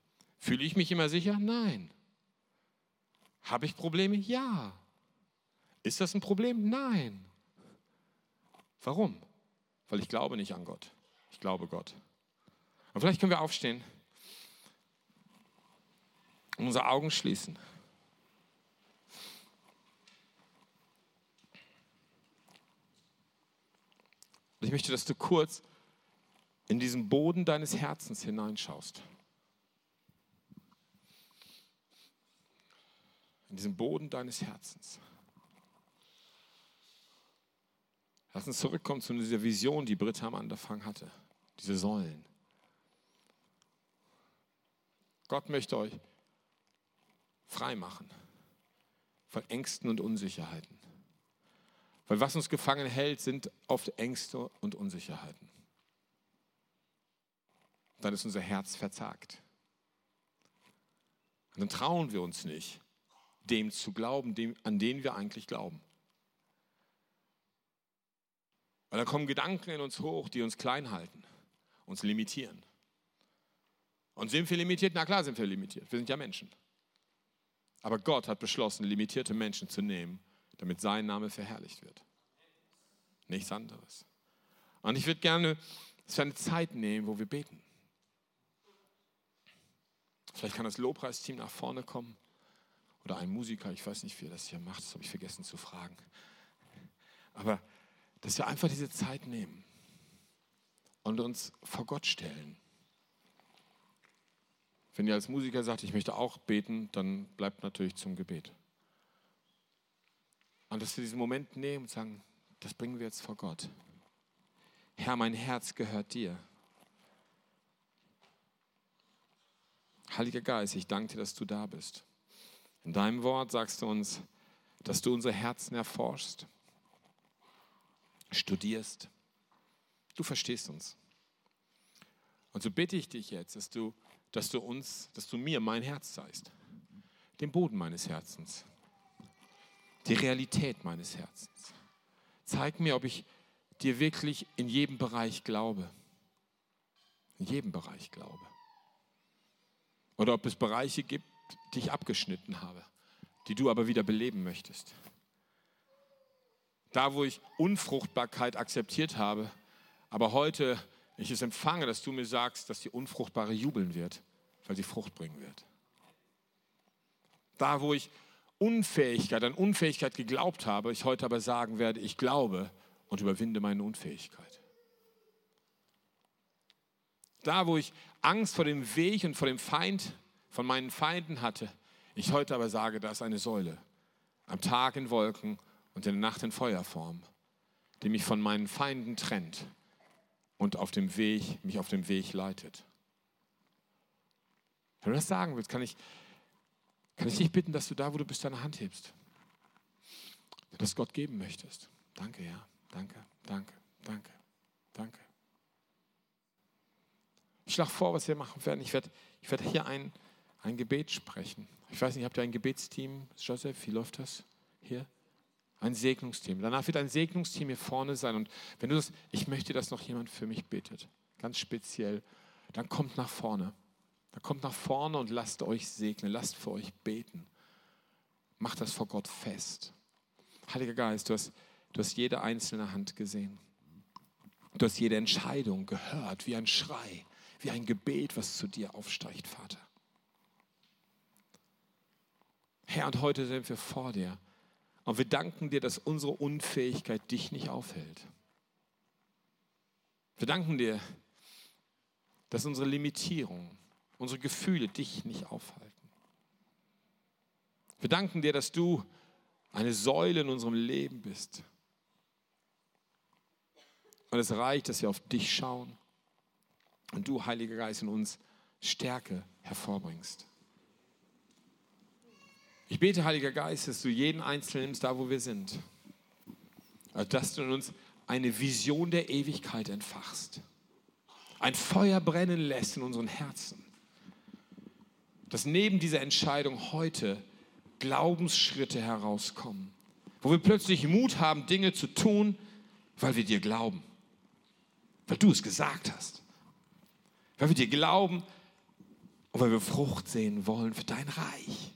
Fühle ich mich immer sicher? Nein. Habe ich Probleme? Ja. Ist das ein Problem? Nein. Warum? Weil ich glaube nicht an Gott. Ich glaube Gott. Und vielleicht können wir aufstehen und unsere Augen schließen. Und ich möchte, dass du kurz in diesen Boden deines Herzens hineinschaust. In diesem Boden deines Herzens. Lass uns zurückkommen zu dieser Vision, die Britta am Anfang hatte. Diese Säulen. Gott möchte euch frei machen von Ängsten und Unsicherheiten. Weil was uns gefangen hält, sind oft Ängste und Unsicherheiten. Dann ist unser Herz verzagt. Und dann trauen wir uns nicht, dem zu glauben, dem, an den wir eigentlich glauben. Weil da kommen Gedanken in uns hoch, die uns klein halten, uns limitieren. Und sind wir limitiert? Na klar sind wir limitiert. Wir sind ja Menschen. Aber Gott hat beschlossen, limitierte Menschen zu nehmen, damit sein Name verherrlicht wird. Nichts anderes. Und ich würde gerne, dass eine Zeit nehmen, wo wir beten. Vielleicht kann das Lobpreisteam nach vorne kommen oder ein Musiker, ich weiß nicht, wie er das hier macht, das habe ich vergessen zu fragen. Aber dass wir einfach diese Zeit nehmen und uns vor Gott stellen. Wenn ihr als Musiker sagt, ich möchte auch beten, dann bleibt natürlich zum Gebet. Und dass wir diesen Moment nehmen und sagen, das bringen wir jetzt vor Gott. Herr, mein Herz gehört dir. Heiliger Geist, ich danke dir, dass du da bist. In deinem Wort sagst du uns, dass du unsere Herzen erforschst, studierst. Du verstehst uns. Und so bitte ich dich jetzt, dass du, dass du uns, dass du mir mein Herz zeigst, den Boden meines Herzens, die Realität meines Herzens. Zeig mir, ob ich dir wirklich in jedem Bereich glaube. In jedem Bereich glaube. Oder ob es Bereiche gibt, die ich abgeschnitten habe, die du aber wieder beleben möchtest. Da, wo ich Unfruchtbarkeit akzeptiert habe, aber heute ich es empfange, dass du mir sagst, dass die Unfruchtbare jubeln wird, weil sie Frucht bringen wird. Da, wo ich Unfähigkeit, an Unfähigkeit geglaubt habe, ich heute aber sagen werde, ich glaube und überwinde meine Unfähigkeit. Da, wo ich Angst vor dem Weg und vor dem Feind von meinen Feinden hatte, ich heute aber sage, da ist eine Säule, am Tag in Wolken und in der Nacht in Feuerform, die mich von meinen Feinden trennt und auf dem Weg, mich auf dem Weg leitet. Wenn du das sagen willst, kann ich Kann ich dich bitten, dass du da, wo du bist, deine Hand hebst? Wenn du das Gott geben möchtest. Danke, ja. Danke, danke, danke, danke. Ich schlage vor, was wir machen werden. Ich werde, ich werde hier ein, ein Gebet sprechen. Ich weiß nicht, habt ihr ein Gebetsteam? Joseph, wie läuft das hier? Ein Segnungsteam. Danach wird ein Segnungsteam hier vorne sein. Und wenn du das, ich möchte, dass noch jemand für mich betet, ganz speziell, dann kommt nach vorne. Dann kommt nach vorne und lasst euch segnen, lasst für euch beten. Macht das vor Gott fest. Heiliger Geist, du hast, du hast jede einzelne Hand gesehen. Du hast jede Entscheidung gehört, wie ein Schrei, wie ein Gebet, was zu dir aufsteigt, Vater. Herr, und heute sind wir vor dir. Und wir danken dir, dass unsere Unfähigkeit dich nicht aufhält. Wir danken dir, dass unsere Limitierung, unsere Gefühle dich nicht aufhalten. Wir danken dir, dass du eine Säule in unserem Leben bist. Und es reicht, dass wir auf dich schauen und du, Heiliger Geist, in uns Stärke hervorbringst. Ich bete, Heiliger Geist, dass du jeden Einzelnen nimmst, da wo wir sind. Also, dass du in uns eine Vision der Ewigkeit entfachst. Ein Feuer brennen lässt in unseren Herzen. Dass neben dieser Entscheidung heute Glaubensschritte herauskommen, wo wir plötzlich Mut haben, Dinge zu tun, weil wir dir glauben, weil du es gesagt hast, weil wir dir glauben und weil wir Frucht sehen wollen für dein Reich.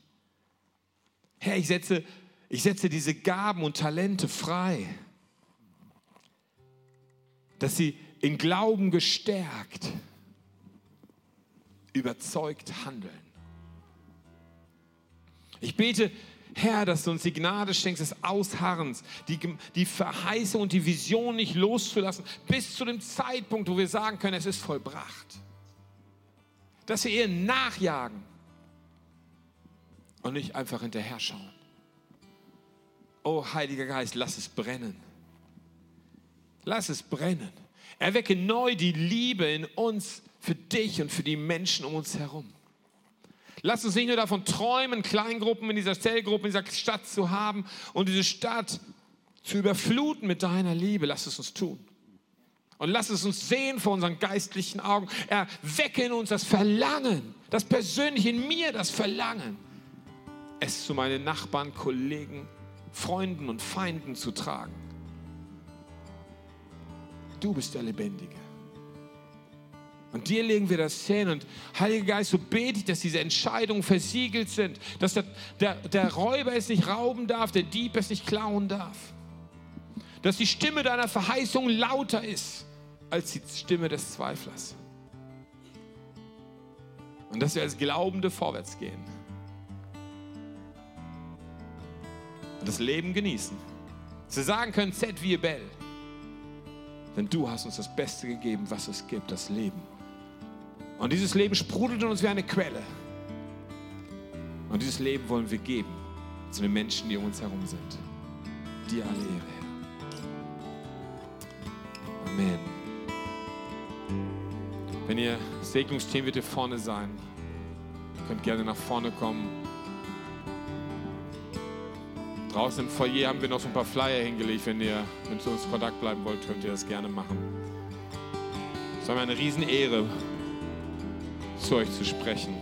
Herr, ich setze, ich setze diese Gaben und Talente frei, dass sie in Glauben gestärkt, überzeugt handeln. Ich bete, Herr, dass du uns die Gnade schenkst des Ausharrens, die, die Verheißung und die Vision nicht loszulassen, bis zu dem Zeitpunkt, wo wir sagen können, es ist vollbracht. Dass wir ihr nachjagen und nicht einfach hinterher schauen. Oh Heiliger Geist, lass es brennen. Lass es brennen. Erwecke neu die Liebe in uns für dich und für die Menschen um uns herum. Lass uns nicht nur davon träumen, Kleingruppen in dieser Zellgruppe, in dieser Stadt zu haben und diese Stadt zu überfluten mit deiner Liebe. Lass es uns tun. Und lass es uns sehen vor unseren geistlichen Augen. Erwecke in uns das Verlangen, das persönlich in mir das Verlangen, es zu meinen Nachbarn, Kollegen, Freunden und Feinden zu tragen. Du bist der Lebendige. Und dir legen wir das hin. Und Heiliger Geist, so bete ich, dass diese Entscheidungen versiegelt sind, dass der, der, der Räuber es nicht rauben darf, der Dieb es nicht klauen darf. Dass die Stimme deiner Verheißung lauter ist als die Stimme des Zweiflers. Und dass wir als Glaubende vorwärts gehen. Das Leben genießen. Dass wir sagen können, Z wie Bell. Denn du hast uns das Beste gegeben, was es gibt, das Leben. Und dieses Leben sprudelt in uns wie eine Quelle. Und dieses Leben wollen wir geben zu den Menschen, die um uns herum sind. Dir alle Ehre, Herr. Amen. Wenn ihr Segnungsteam wird hier vorne sein, ihr könnt gerne nach vorne kommen. Draußen im Foyer haben wir noch so ein paar Flyer hingelegt. Wenn ihr mit uns Kontakt bleiben wollt, könnt ihr das gerne machen. Es war mir eine Riesenehre, zu euch zu sprechen.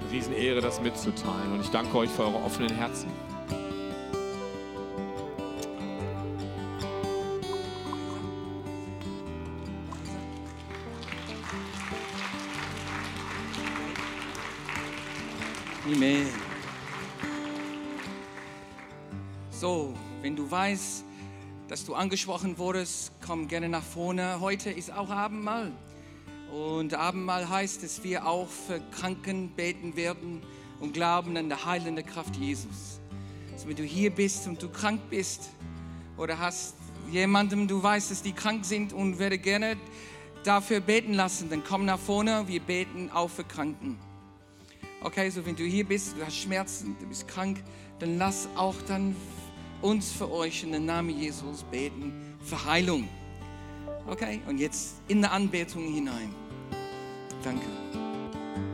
Eine Riesenehre, das mitzuteilen. Und ich danke euch für eure offenen Herzen.
Dass du angesprochen wurdest, komm gerne nach vorne. Heute ist auch Abendmahl. Und Abendmahl heißt, dass wir auch für Kranken beten werden und glauben an die heilende Kraft Jesus. Also wenn du hier bist und du krank bist oder hast jemandem, du weißt, dass die krank sind und werde gerne dafür beten lassen, dann komm nach vorne, wir beten auch für Kranken. Okay, so wenn du hier bist, du hast Schmerzen, du bist krank, dann lass auch dann uns für euch in den Namen Jesus beten für Heilung. Okay, und jetzt in der Anbetung hinein. Danke.